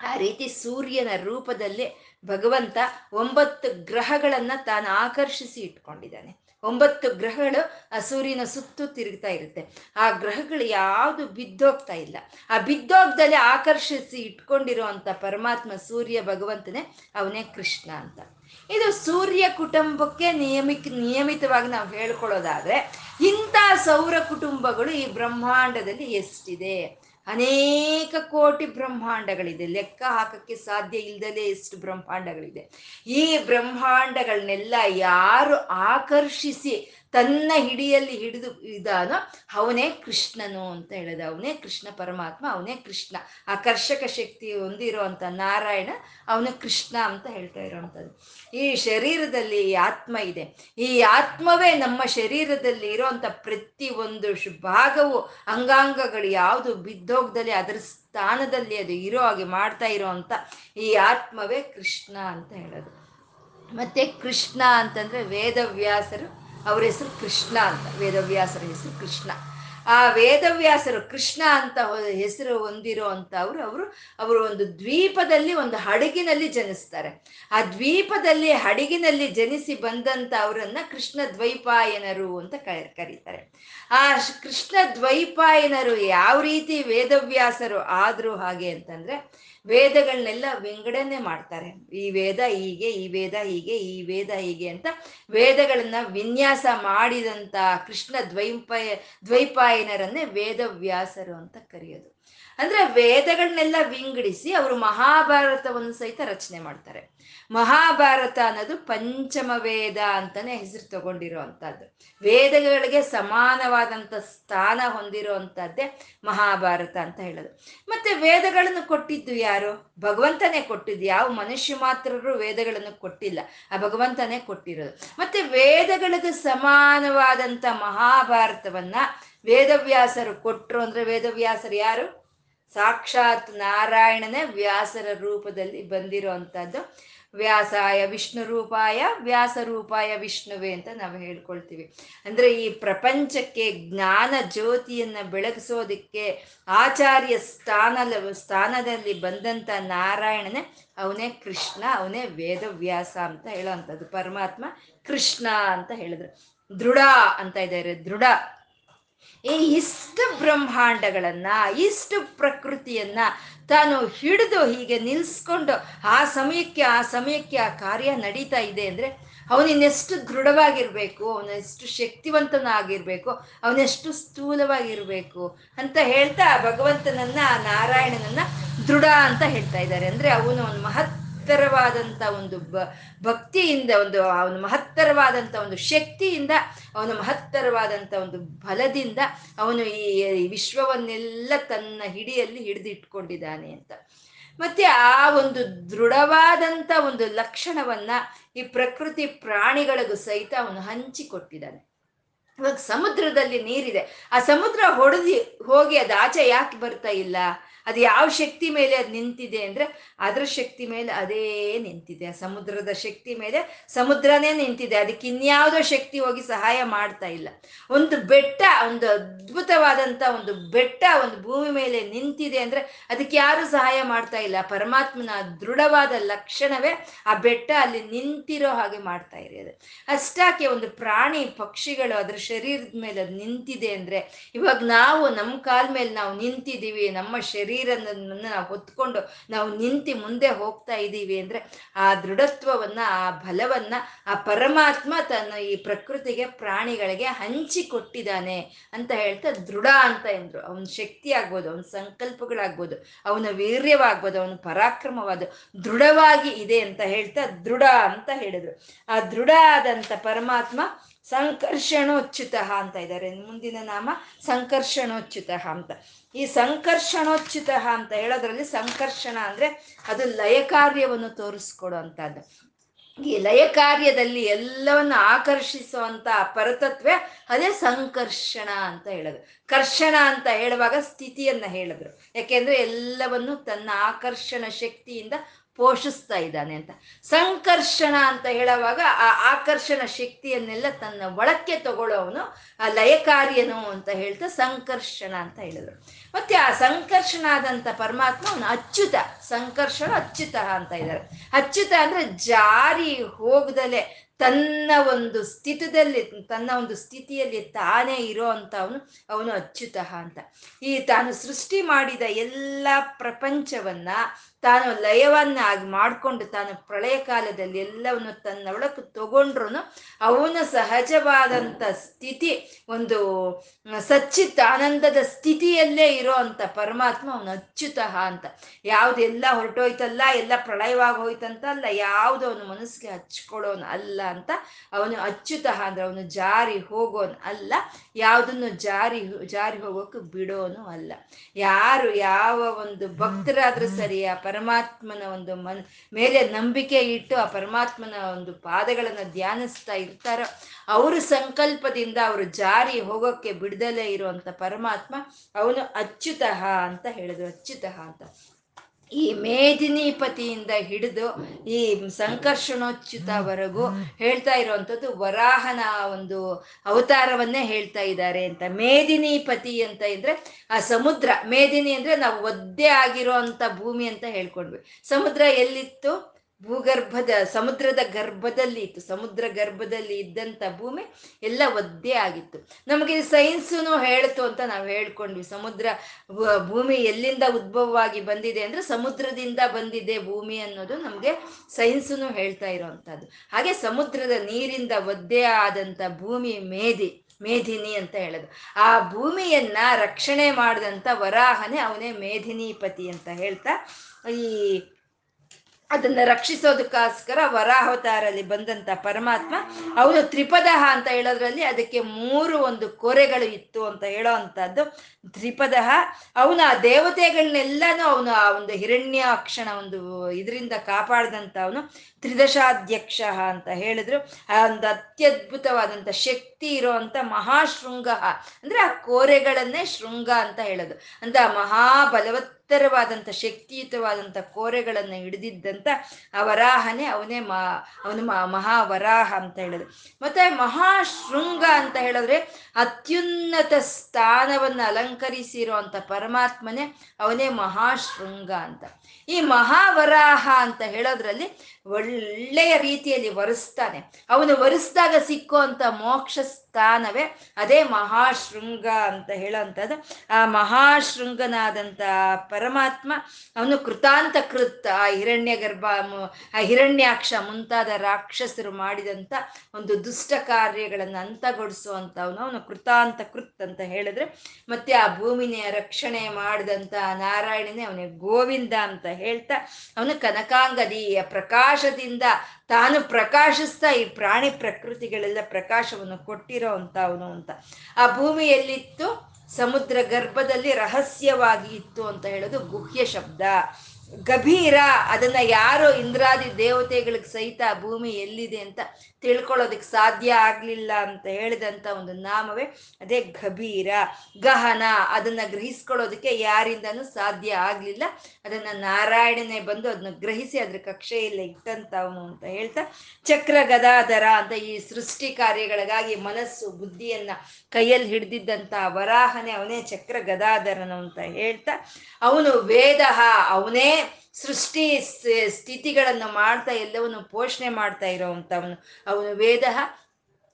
ಆ ರೀತಿ ಸೂರ್ಯನ ರೂಪದಲ್ಲಿ ಭಗವಂತ ಒಂಬತ್ತು ಗ್ರಹಗಳನ್ನ ತಾನು ಆಕರ್ಷಿಸಿ ಇಟ್ಕೊಂಡಿದ್ದಾನೆ. ಒಂಬತ್ತು ಗ್ರಹಗಳು ಆ ಸೂರ್ಯನ ಸುತ್ತು ತಿರುಗ್ತಾ ಇರುತ್ತೆ. ಆ ಗ್ರಹಗಳು ಯಾವುದು ಬಿದ್ದೋಗ್ತಾ ಇಲ್ಲ. ಆ ಬಿದ್ದೋಗ್ದಲ್ಲಿ ಆಕರ್ಷಿಸಿ ಇಟ್ಕೊಂಡಿರುವಂತ ಪರಮಾತ್ಮ ಸೂರ್ಯ ಭಗವಂತನೇ ಅವನೇ ಕೃಷ್ಣ ಅಂತ. ಇದು ಸೂರ್ಯ ಕುಟುಂಬಕ್ಕೆ ನಿಯಮಿತ ನಿಯಮಿತವಾಗಿ ನಾವು ಹೇಳ್ಕೊಳ್ಳೋದಾದ್ರೆ ಇಂಥ ಸೌರ ಕುಟುಂಬಗಳು ಈ ಬ್ರಹ್ಮಾಂಡದಲ್ಲಿ ಎಷ್ಟಿದೆ? ಅನೇಕ ಕೋಟಿ ಬ್ರಹ್ಮಾಂಡಗಳಿದೆ. ಲೆಕ್ಕ ಹಾಕಕ್ಕೆ ಸಾಧ್ಯ ಇಲ್ಲದಲೇ ಎಷ್ಟು ಬ್ರಹ್ಮಾಂಡಗಳಿದೆ. ಈ ಬ್ರಹ್ಮಾಂಡಗಳನ್ನೆಲ್ಲ ಯಾರು ಆಕರ್ಷಿಸಿ ತನ್ನ ಹಿಡಿಯಲ್ಲಿ ಹಿಡಿದು ಇದಾನೋ, ಅವನೇ ಕೃಷ್ಣನು ಅಂತ ಹೇಳೋದು, ಅವನೇ ಕೃಷ್ಣ ಪರಮಾತ್ಮ, ಅವನೇ ಕೃಷ್ಣ. ಆಕರ್ಷಕ ಶಕ್ತಿ ಹೊಂದಿರೋ ಅಂತ ನಾರಾಯಣ, ಅವನು ಕೃಷ್ಣ ಅಂತ ಹೇಳ್ತಾ ಇರೋವಂಥದ್ದು ಈ ಶರೀರದಲ್ಲಿ ಈ ಆತ್ಮ ಇದೆ. ಈ ಆತ್ಮವೇ ನಮ್ಮ ಶರೀರದಲ್ಲಿ ಇರೋಂಥ ಪ್ರತಿ ಒಂದು ಭಾಗವು ಅಂಗಾಂಗಗಳು ಯಾವುದು ಬಿದ್ದೋಗ್ದಲ್ಲಿ ಅದರ ಸ್ಥಾನದಲ್ಲಿ ಅದು ಇರೋ ಹಾಗೆ ಮಾಡ್ತಾ ಇರೋ ಅಂತ ಈ ಆತ್ಮವೇ ಕೃಷ್ಣ ಅಂತ ಹೇಳೋದು. ಮತ್ತೆ ಕೃಷ್ಣ ಅಂತಂದ್ರೆ ವೇದವ್ಯಾಸರು ಅವ್ರ ಹೆಸರು ಕೃಷ್ಣ ಅಂತ, ವೇದವ್ಯಾಸರ ಹೆಸರು ಕೃಷ್ಣ. ಆ ವೇದವ್ಯಾಸರು ಕೃಷ್ಣ ಅಂತ ಹೆಸರು ಹೊಂದಿರೋ ಅಂತ ಅವರು ಅವರು ಅವರು ಒಂದು ದ್ವೀಪದಲ್ಲಿ ಒಂದು ಹಡಗಿನಲ್ಲಿ ಜನಿಸ್ತಾರೆ. ಆ ದ್ವೀಪದಲ್ಲಿ ಹಡಗಿನಲ್ಲಿ ಜನಿಸಿ ಬಂದಂತ ಅವರನ್ನ ಕೃಷ್ಣ ದ್ವೈಪಾಯನರು ಅಂತ ಕರೀತಾರೆ. ಆ ಕೃಷ್ಣ ದ್ವೈಪಾಯನರು ಯಾವ ರೀತಿ ವೇದವ್ಯಾಸರು ಆದ್ರು ಹಾಗೆ ಅಂತಂದ್ರೆ ವೇದಗಳನ್ನೆಲ್ಲ ವಿಂಗಡನೆ ಮಾಡ್ತಾರೆ. ಈ ವೇದ ಹೀಗೆ, ಈ ವೇದ ಹೀಗೆ, ಈ ವೇದ ಹೀಗೆ ಅಂತ ವೇದಗಳನ್ನ ವಿನ್ಯಾಸ ಮಾಡಿದಂತ ಕೃಷ್ಣ ದ್ವೈಪಾಯ, ದ್ವೈಪಾಯನರನ್ನೇ ವೇದವ್ಯಾಸರು ಅಂತ ಕರೆಯೋದು. ಅಂದ್ರೆ ವೇದಗಳನ್ನೆಲ್ಲ ವಿಂಗಡಿಸಿ ಅವರು ಮಹಾಭಾರತವನ್ನು ಸಹಿತ ರಚನೆ ಮಾಡ್ತಾರೆ. ಮಹಾಭಾರತ ಅನ್ನೋದು ಪಂಚಮ ವೇದ ಅಂತಾನೆ ಹೆಸರು ತಗೊಂಡಿರೋ ಅಂತದ್ದು ವೇದಗಳಿಗೆ ಸಮಾನವಾದಂಥ ಸ್ಥಾನ ಹೊಂದಿರೋ ಮಹಾಭಾರತ ಅಂತ ಹೇಳೋದು. ಮತ್ತೆ ವೇದಗಳನ್ನು ಕೊಟ್ಟಿದ್ದು ಯಾರು? ಭಗವಂತನೇ ಕೊಟ್ಟಿದ್ದು. ಯಾವ ಮನುಷ್ಯ ಮಾತ್ರರು ವೇದಗಳನ್ನು ಕೊಟ್ಟಿಲ್ಲ. ಆ ಭಗವಂತನೇ ಕೊಟ್ಟಿರೋದು. ಮತ್ತೆ ವೇದಗಳಿಗೆ ಸಮಾನವಾದಂಥ ಮಹಾಭಾರತವನ್ನ ವೇದವ್ಯಾಸರು ಕೊಟ್ಟರು ಅಂದ್ರೆ ವೇದವ್ಯಾಸರು ಯಾರು? ಸಾಕ್ಷಾತ್ ನಾರಾಯಣನೇ ವ್ಯಾಸರ ರೂಪದಲ್ಲಿ ಬಂದಿರೋ ಅಂಥದ್ದು ವ್ಯಾಸಾಯ ವಿಷ್ಣು ರೂಪಾಯ, ವ್ಯಾಸ ರೂಪಾಯ ವಿಷ್ಣುವೆ ಅಂತ ನಾವು ಹೇಳ್ಕೊಳ್ತೀವಿ. ಅಂದ್ರೆ ಈ ಪ್ರಪಂಚಕ್ಕೆ ಜ್ಞಾನ ಜ್ಯೋತಿಯನ್ನ ಬೆಳಗಿಸೋದಕ್ಕೆ ಆಚಾರ್ಯ ಸ್ಥಾನ ಸ್ಥಾನದಲ್ಲಿ ಬಂದಂತ ನಾರಾಯಣನೇ ಅವನೇ ಕೃಷ್ಣ, ಅವನೇ ವೇದವ್ಯಾಸ ಅಂತ ಹೇಳೋವಂಥದ್ದು. ಪರಮಾತ್ಮ ಕೃಷ್ಣ ಅಂತ ಹೇಳಿದ್ರು. ದೃಢ ಅಂತ ಇದ್ದಾರೆ. ದೃಢ. ಈ ಇಷ್ಟು ಬ್ರಹ್ಮಾಂಡಗಳನ್ನ, ಇಷ್ಟು ಪ್ರಕೃತಿಯನ್ನ ತಾನು ಹಿಡಿದು ಹೀಗೆ ನಿಲ್ಸ್ಕೊಂಡು ಆ ಸಮಯಕ್ಕೆ ಆ ಸಮಯಕ್ಕೆ ಆ ಕಾರ್ಯ ನಡೀತಾ ಇದೆ ಅಂದ್ರೆ ಅವನಿನ್ನೆಷ್ಟು ದೃಢವಾಗಿರ್ಬೇಕು, ಅವನೆಷ್ಟು ಶಕ್ತಿವಂತನಾಗಿರ್ಬೇಕು, ಅವನೆಷ್ಟು ಸ್ಥೂಲವಾಗಿರ್ಬೇಕು ಅಂತ ಹೇಳ್ತಾ ಭಗವಂತನನ್ನ, ನಾರಾಯಣನನ್ನ ದೃಢ ಅಂತ ಹೇಳ್ತಾ ಇದ್ದಾರೆ. ಅಂದ್ರೆ ಅವನು ಒಂದು ಮಹತ್ ಮಹತ್ತರವಾದಂಥ ಒಂದು ಬ, ಭಕ್ತಿಯಿಂದ ಒಂದು ಅವನು ಮಹತ್ತರವಾದಂಥ ಒಂದು ಶಕ್ತಿಯಿಂದ, ಅವನು ಮಹತ್ತರವಾದಂಥ ಒಂದು ಬಲದಿಂದ ಅವನು ಈ ವಿಶ್ವವನ್ನೆಲ್ಲ ತನ್ನ ಹಿಡಿಯಲ್ಲಿ ಹಿಡಿದಿಟ್ಕೊಂಡಿದ್ದಾನೆ ಅಂತ. ಮತ್ತೆ ಆ ಒಂದು ದೃಢವಾದಂಥ ಒಂದು ಲಕ್ಷಣವನ್ನ ಈ ಪ್ರಕೃತಿ ಪ್ರಾಣಿಗಳಿಗೂ ಸಹಿತ ಅವನು ಹಂಚಿಕೊಟ್ಟಿದ್ದಾನೆ. ಇವಾಗ ಸಮುದ್ರದಲ್ಲಿ ನೀರಿದೆ. ಆ ಸಮುದ್ರ ಹೊಡೆದು, ಹೋಗಿ ಅದು ಆಚೆ ಯಾಕೆ ಬರ್ತಾ ಇಲ್ಲ? ಅದು ಯಾವ ಶಕ್ತಿ ಮೇಲೆ ಅದು ನಿಂತಿದೆ ಅಂದ್ರೆ ಅದರ ಶಕ್ತಿ ಮೇಲೆ ಅದೇ ನಿಂತಿದೆ. ಆ ಸಮುದ್ರದ ಶಕ್ತಿ ಮೇಲೆ ಸಮುದ್ರನೇ ನಿಂತಿದೆ. ಅದಕ್ಕೆ ಇನ್ಯಾವುದೋ ಶಕ್ತಿ ಹೋಗಿ ಸಹಾಯ ಮಾಡ್ತಾ ಇಲ್ಲ. ಒಂದು ಬೆಟ್ಟ, ಒಂದು ಅದ್ಭುತವಾದಂಥ ಒಂದು ಬೆಟ್ಟ ಒಂದು ಭೂಮಿ ಮೇಲೆ ನಿಂತಿದೆ ಅಂದ್ರೆ ಅದಕ್ಕೆ ಯಾರು ಸಹಾಯ ಮಾಡ್ತಾ ಇಲ್ಲ. ಪರಮಾತ್ಮನ ದೃಢವಾದ ಲಕ್ಷಣವೇ ಆ ಬೆಟ್ಟ ಅಲ್ಲಿ ನಿಂತಿರೋ ಹಾಗೆ ಮಾಡ್ತಾ ಇರೋದು. ಅಷ್ಟಾಕೆ ಒಂದು ಪ್ರಾಣಿ, ಪಕ್ಷಿಗಳು ಅದರ ಶರೀರದ ಮೇಲೆ ಅದು ನಿಂತಿದೆ ಅಂದ್ರೆ ಇವಾಗ ನಾವು ನಮ್ಮ ಕಾಲ ಮೇಲೆ ನಾವು ನಿಂತಿದ್ದೀವಿ, ನಮ್ಮ ಶರೀರವನ್ನು ನಾವು ಹೊತ್ಕೊಂಡು ನಾವು ನಿಂತಿ ಮುಂದೆ ಹೋಗ್ತಾ ಇದ್ದೀವಿ ಅಂದ್ರೆ ಆ ದೃಢತ್ವವನ್ನ, ಆ ಬಲವನ್ನ, ಆ ಪರಮಾತ್ಮ ತನ್ನ ಈ ಪ್ರಕೃತಿಗೆ, ಪ್ರಾಣಿಗಳಿಗೆ ಹಂಚಿ ಕೊಟ್ಟಿದ್ದಾನೆ ಅಂತ ಹೇಳ್ತಾ ದೃಢ ಅಂತ ಎಂದ್ರು. ಅವನ ಶಕ್ತಿ ಆಗ್ಬೋದು ಅವನ ಸಂಕಲ್ಪಗಳಾಗ್ಬೋದು, ಅವನ ವೀರ್ಯವಾಗ್ಬೋದು, ಅವನ ಪರಾಕ್ರಮವಾದ ದೃಢವಾಗಿ ಇದೆ ಅಂತ ಹೇಳ್ತಾ ದೃಢ ಅಂತ ಹೇಳಿದ್ರು. ಆ ದೃಢ ಆದಂತ ಪರಮಾತ್ಮ ಸಂಕರ್ಷಣೋಚ್ಯುತ ಅಂತ ಇದ್ದಾರೆ. ಮುಂದಿನ ನಾಮ ಸಂಕರ್ಷಣೋಚ್ಯುತ ಅಂತ. ಈ ಸಂಕರ್ಷಣೋಚ್ಯುತ ಅಂತ ಹೇಳೋದ್ರಲ್ಲಿ ಸಂಕರ್ಷಣ ಅಂದ್ರೆ ಅದು ಲಯ ಕಾರ್ಯವನ್ನು ತೋರಿಸ್ಕೊಡುವಂತಹದ್ದು ಈ ಲಯ ಕಾರ್ಯದಲ್ಲಿ ಎಲ್ಲವನ್ನು ಆಕರ್ಷಿಸುವಂತ ಪರತತ್ವ ಅದೇ ಸಂಕರ್ಷಣ ಅಂತ ಹೇಳೋದು. ಕರ್ಷಣ ಅಂತ ಹೇಳುವಾಗ ಸ್ಥಿತಿಯನ್ನ ಹೇಳಿದ್ರು ಯಾಕೆಂದ್ರೆ ಎಲ್ಲವನ್ನು ತನ್ನ ಆಕರ್ಷಣ ಶಕ್ತಿಯಿಂದ ಪೋಷಿಸ್ತಾ ಇದ್ದಾನೆ ಅಂತ. ಸಂಕರ್ಷಣ ಅಂತ ಹೇಳುವಾಗ ಆ ಆಕರ್ಷಣ ಶಕ್ತಿಯನ್ನೆಲ್ಲ ತನ್ನ ಒಳಕ್ಕೆ ತಗೊಳ್ಳೋವನು, ಆ ಲಯ ಕಾರ್ಯನು ಅಂತ ಹೇಳ್ತಾ ಸಂಕರ್ಷಣ ಅಂತ ಹೇಳಿದ್ರು ಮತ್ತೆ ಆ ಸಂಕರ್ಷಣ ಆದಂತ ಪರಮಾತ್ಮ ಅವನು ಅಚ್ಯುತ, ಸಂಕರ್ಷಣ ಅಚ್ಯುತ ಅಂತ ಇದ್ದಾರೆ. ಅಚ್ಯುತ ಅಂದ್ರೆ ಜಾರಿ ಹೋಗದಲೆ ತನ್ನ ಒಂದು ಸ್ಥಿತದಲ್ಲಿ, ತನ್ನ ಒಂದು ಸ್ಥಿತಿಯಲ್ಲಿ ತಾನೇ ಇರೋ ಅಂತ ಅವನು ಅವನು ಅಚ್ಯುತ ಅಂತ. ಈ ತಾನು ಸೃಷ್ಟಿ ಮಾಡಿದ ಎಲ್ಲ ಪ್ರಪಂಚವನ್ನ ತಾನು ಲಯವನ್ನಾಗಿ ಮಾಡಿಕೊಂಡು ತಾನು ಪ್ರಳಯ ಕಾಲದಲ್ಲಿ ಎಲ್ಲವನ್ನು ತನ್ನ ಒಳಕ್ಕೆ ತಗೊಂಡ್ರು ಅವನ ಸಹಜವಾದಂಥ ಸ್ಥಿತಿ, ಒಂದು ಸಚ್ಚಿತ್ ಆನಂದದ ಸ್ಥಿತಿಯಲ್ಲೇ ಇರೋ ಅಂತ ಪರಮಾತ್ಮ ಅವನು ಅಚ್ಚುತಃ ಅಂತ. ಯಾವುದೆಲ್ಲ ಹೊರಟೋಯ್ತಲ್ಲ, ಎಲ್ಲ ಪ್ರಳಯವಾಗಿ ಹೋಯ್ತಂತ ಅಲ್ಲ, ಯಾವುದು ಅವನು ಮನಸ್ಸಿಗೆ ಹಚ್ಕೊಳ್ಳೋನು ಅಲ್ಲ ಅಂತ, ಅವನು ಅಚ್ಚುತಃ ಅಂದ್ರೆ ಅವನು ಜಾರಿ ಹೋಗೋನು ಅಲ್ಲ. ಯಾವುದನ್ನು ಜಾರಿ ಜಾರಿ ಹೋಗೋಕೆ ಬಿಡೋನು ಅಲ್ಲ. ಯಾರು ಯಾವ ಒಂದು ಭಕ್ತರಾದರೂ ಸರಿ ಆ ಪರಮಾತ್ಮನ ಒಂದು ಮನ್ ಮೇಲೆ ನಂಬಿಕೆ ಇಟ್ಟು ಆ ಪರಮಾತ್ಮನ ಒಂದು ಪಾದಗಳನ್ನು ಧ್ಯಾನಿಸ್ತಾ ಇರ್ತಾರೋ ಅವರು ಸಂಕಲ್ಪದಿಂದ ಅವರು ಜಾರಿ ಹೋಗೋಕ್ಕೆ ಬಿಡದಲೇ ಇರುವಂತ ಪರಮಾತ್ಮ ಅವನು ಅಚ್ಯುತಃ ಅಂತ ಹೇಳಿದ್ರು. ಅಚ್ಯುತಃ ಅಂತ. ಈ ಮೇದಿನಿಪತಿಯಿಂದ ಹಿಡಿದು ಈ ಸಂಕರ್ಷಣೋಚ್ಯುತವರೆಗೂ ಹೇಳ್ತಾ ಇರುವಂಥದ್ದು ವರಾಹನ ಒಂದು ಅವತಾರವನ್ನೇ ಹೇಳ್ತಾ ಇದ್ದಾರೆ ಅಂತ. ಮೇದಿನಿಪತಿ ಅಂತ ಇದ್ರೆ ಆ ಸಮುದ್ರ. ಮೇದಿನಿ ಅಂದ್ರೆ ನಾವು ಒದ್ದೆ ಆಗಿರೋ ಅಂತ ಭೂಮಿ ಅಂತ ಹೇಳ್ಕೊಂಡ್ವಿ. ಸಮುದ್ರ ಎಲ್ಲಿತ್ತು? ಭೂಗರ್ಭದ, ಸಮುದ್ರದ ಗರ್ಭದಲ್ಲಿ ಇತ್ತು. ಸಮುದ್ರ ಗರ್ಭದಲ್ಲಿ ಇದ್ದಂಥ ಭೂಮಿ ಎಲ್ಲ ಒದ್ದೆ ಆಗಿತ್ತು. ನಮಗೆ ಸೈನ್ಸು ಹೇಳ್ತು ಅಂತ ನಾವು ಹೇಳ್ಕೊಂಡ್ವಿ. ಸಮುದ್ರ ಭೂಮಿ ಎಲ್ಲಿಂದ ಉದ್ಭವವಾಗಿ ಬಂದಿದೆ ಅಂದ್ರೆ ಸಮುದ್ರದಿಂದ ಬಂದಿದೆ ಭೂಮಿ ಅನ್ನೋದು ನಮಗೆ ಸೈನ್ಸು ಹೇಳ್ತಾ ಇರೋವಂಥದ್ದು. ಹಾಗೆ ಸಮುದ್ರದ ನೀರಿಂದ ಒದ್ದೆ ಆದಂಥ ಭೂಮಿ ಮೇದಿ, ಮೇಧಿನಿ ಅಂತ ಹೇಳೋದು. ಆ ಭೂಮಿಯನ್ನ ರಕ್ಷಣೆ ಮಾಡಿದಂಥ ವರಾಹನೇ ಅವನೇ ಮೇಧಿನಿಪತಿ ಅಂತ ಹೇಳ್ತಾ ಈ ಅದನ್ನ ರಕ್ಷಿಸೋದಕ್ಕೋಸ್ಕರ ವರಾಹವತಾರಲ್ಲಿ ಬಂದಂತ ಪರಮಾತ್ಮ ಅವನು ತ್ರಿಪದಹ ಅಂತ ಹೇಳೋದ್ರಲ್ಲಿ ಅದಕ್ಕೆ ಮೂರು ಒಂದು ಕೊರೆಗಳು ಇತ್ತು ಅಂತ ಹೇಳೋ ಅಂತದ್ದು ತ್ರಿಪದಹ, ಅವನು ಆ ದೇವತೆಗಳನ್ನೆಲ್ಲಾನು ಅವನು ಆ ಒಂದು ಹಿರಣ್ಯಾಕ್ಷಣ ಒಂದು ಇದರಿಂದ ಕಾಪಾಡ್ದಂತ ಅವನು ತ್ರಿದಶಾಧ್ಯಕ್ಷ ಅಂತ ಹೇಳಿದ್ರು. ಆ ಒಂದು ಅತ್ಯದ್ಭುತವಾದಂಥ ಶಕ್ತಿ ಇರೋವಂಥ ಮಹಾಶೃಂಗ. ಅಂದ್ರೆ ಆ ಕೋರೆಗಳನ್ನೇ ಶೃಂಗ ಅಂತ ಹೇಳೋದು. ಅಂತ ಮಹಾಬಲವತ್ ಉತ್ತರವಾದಂತ ಶಕ್ತಿಯುತವಾದಂಥ ಕೋರೆಗಳನ್ನು ಹಿಡಿದಿದ್ದಂಥ ಆ ವರಾಹನೇ ಅವನೇ ಮಾ, ಅವನು ಮಹಾವರಾಹ ಅಂತ ಹೇಳೋದು. ಮತ್ತೆ ಮಹಾಶೃಂಗ ಅಂತ ಹೇಳಿದ್ರೆ ಅತ್ಯುನ್ನತ ಸ್ಥಾನವನ್ನು ಅಲಂಕರಿಸಿರುವಂತ ಪರಮಾತ್ಮನೇ ಅವನೇ ಮಹಾಶೃಂಗ ಅಂತ. ಈ ಮಹಾವರಾಹ ಅಂತ ಹೇಳೋದ್ರಲ್ಲಿ ಒಳ್ಳೆಯ ರೀತಿಯಲ್ಲಿ ವರಿಸ್ತಾನೆ ಅವನು ವರಿಸಿದಾಗ ಸಿಕ್ಕುವಂತ ಮೋಕ್ಷ ಸ್ಥಾನವೇ ಅದೇ ಮಹಾಶೃಂಗ ಅಂತ ಹೇಳೋಂಥದ್ದು ಆ ಮಹಾಶೃಂಗನಾದಂಥ ಪರಮಾತ್ಮ, ಅವನು ಕೃತಾಂತ ಕೃತ್ ಆ ಹಿರಣ್ಯ ಗರ್ಭ ಆ ಹಿರಣ್ಯಾಕ್ಷ ಮುಂತಾದ ರಾಕ್ಷಸರು ಮಾಡಿದಂಥ ಒಂದು ದುಷ್ಟ ಕಾರ್ಯಗಳನ್ನು ಅಂತಗೊಳಿಸುವಂಥವನು ಅವನು ಕೃತಾಂತ ಕೃತ್ ಅಂತ ಹೇಳಿದ್ರೆ, ಮತ್ತೆ ಆ ಭೂಮಿನ ರಕ್ಷಣೆ ಮಾಡಿದಂಥ ನಾರಾಯಣನೇ ಅವನಿಗೆ ಗೋವಿಂದ ಅಂತ ಹೇಳ್ತಾ, ಅವನು ಕನಕಾಂಗದೀಯ ಪ್ರಕಾಶದಿಂದ ತಾನು ಪ್ರಕಾಶಿಸ್ತಾ ಈ ಪ್ರಾಣಿ ಪ್ರಕೃತಿಗಳೆಲ್ಲ ಪ್ರಕಾಶವನ್ನು ಕೊಟ್ಟಿರೋ ಅಂತ ಅವನು ಅಂತ. ಆ ಭೂಮಿಯಲ್ಲಿತ್ತು, ಸಮುದ್ರ ಗರ್ಭದಲ್ಲಿ ರಹಸ್ಯವಾಗಿ ಇತ್ತು ಅಂತ ಹೇಳೋದು ಗುಹ್ಯ ಶಬ್ದ. ಗಭೀರ, ಅದನ್ನ ಯಾರು ಇಂದ್ರಾದಿ ದೇವತೆಗಳಿಗೆ ಸಹಿತ ಭೂಮಿ ಎಲ್ಲಿದೆ ಅಂತ ತಿಳ್ಕೊಳ್ಳೋದಕ್ಕೆ ಸಾಧ್ಯ ಆಗ್ಲಿಲ್ಲ ಅಂತ ಹೇಳಿದಂತ ಒಂದು ನಾಮವೇ, ಅದೇ ಗಭೀರ, ಗಹನ, ಅದನ್ನ ಗ್ರಹಿಸ್ಕೊಳ್ಳೋದಕ್ಕೆ ಯಾರಿಂದನೂ ಸಾಧ್ಯ ಆಗ್ಲಿಲ್ಲ. ಅದನ್ನ ನಾರಾಯಣನೇ ಬಂದು ಅದನ್ನ ಗ್ರಹಿಸಿ ಅದ್ರ ಕಕ್ಷೆಯಲ್ಲಿ ಇಟ್ಟಂತವನು ಅಂತ ಹೇಳ್ತಾ, ಚಕ್ರ ಗದಾಧರ ಅಂತ ಈ ಸೃಷ್ಟಿ ಕಾರ್ಯಗಳಿಗಾಗಿ ಮನಸ್ಸು, ಬುದ್ಧಿಯನ್ನ ಕೈಯಲ್ಲಿ ಹಿಡ್ದಿದ್ದಂತ ವರಾಹನೇ ಅವನೇ ಚಕ್ರ ಗದಾಧರನು ಅಂತ ಹೇಳ್ತಾ, ಅವನು ವೇದ ಅವನೇ ಸೃಷ್ಟಿ ಸ್ಥಿತಿಗಳನ್ನು ಮಾಡ್ತಾ ಎಲ್ಲವನ್ನು ಪೋಷಣೆ ಮಾಡ್ತಾ ಇರೋವಂಥವನು ಅವನು ವೇದ,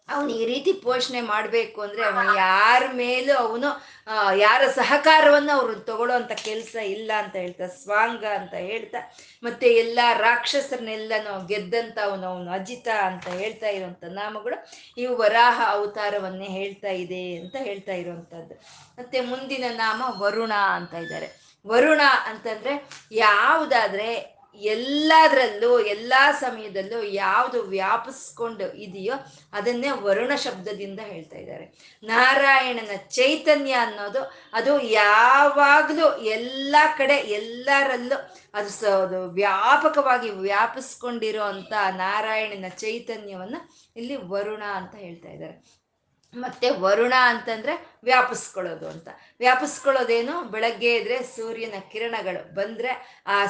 ಅವನು ಈ ರೀತಿ ಪೋಷಣೆ ಮಾಡಬೇಕು ಅಂದರೆ ಅವನು ಯಾರ ಮೇಲೂ ಅವನು ಯಾರ ಸಹಕಾರವನ್ನು ಅವರು ತಗೊಳ್ಳೋ ಕೆಲಸ ಇಲ್ಲ ಅಂತ ಹೇಳ್ತಾ, ಸ್ವಾಂಗ ಅಂತ ಹೇಳ್ತಾ, ಮತ್ತೆ ಎಲ್ಲ ರಾಕ್ಷಸರನ್ನೆಲ್ಲನೂ ಗೆದ್ದಂಥ ಅವನು ಅವನು ಅಜಿತ ಅಂತ ಹೇಳ್ತಾ ಇರುವಂಥ ನಾಮಗಳು, ಇವು ವರಾಹ ಅವತಾರವನ್ನೇ ಹೇಳ್ತಾ ಇದೆ ಅಂತ ಹೇಳ್ತಾ ಇರುವಂಥದ್ದು ಮತ್ತೆ ಮುಂದಿನ ನಾಮ ವರುಣ ಅಂತ ಇದ್ದಾರೆ. ವರುಣ ಅಂತಂದ್ರೆ ಯಾವುದಾದ್ರೆ ಎಲ್ಲದರಲ್ಲೂ, ಎಲ್ಲ ಸಮಯದಲ್ಲೂ ಯಾವುದು ವ್ಯಾಪಿಸ್ಕೊಂಡು ಇದೆಯೋ ಅದನ್ನೇ ವರುಣ ಶಬ್ದದಿಂದ ಹೇಳ್ತಾ ಇದ್ದಾರೆ. ನಾರಾಯಣನ ಚೈತನ್ಯ ಅನ್ನೋದು, ಅದು ಯಾವಾಗಲೂ ಎಲ್ಲ ಕಡೆ, ಎಲ್ಲರಲ್ಲೂ ಅದು ಸ, ಅದು ವ್ಯಾಪಕವಾಗಿ ವ್ಯಾಪಿಸ್ಕೊಂಡಿರೋ ಅಂತ ನಾರಾಯಣನ ಚೈತನ್ಯವನ್ನ ಇಲ್ಲಿ ವರುಣ ಅಂತ ಹೇಳ್ತಾ ಇದ್ದಾರೆ. ಮತ್ತೆ ವರುಣ ಅಂತಂದ್ರೆ ವ್ಯಾಪಿಸ್ಕೊಳ್ಳೋದು ಅಂತ. ವ್ಯಾಪಿಸ್ಕೊಳ್ಳೋದೇನು? ಬೆಳಗ್ಗೆ ಇದ್ರೆ ಸೂರ್ಯನ ಕಿರಣಗಳು ಬಂದ್ರೆ ಆ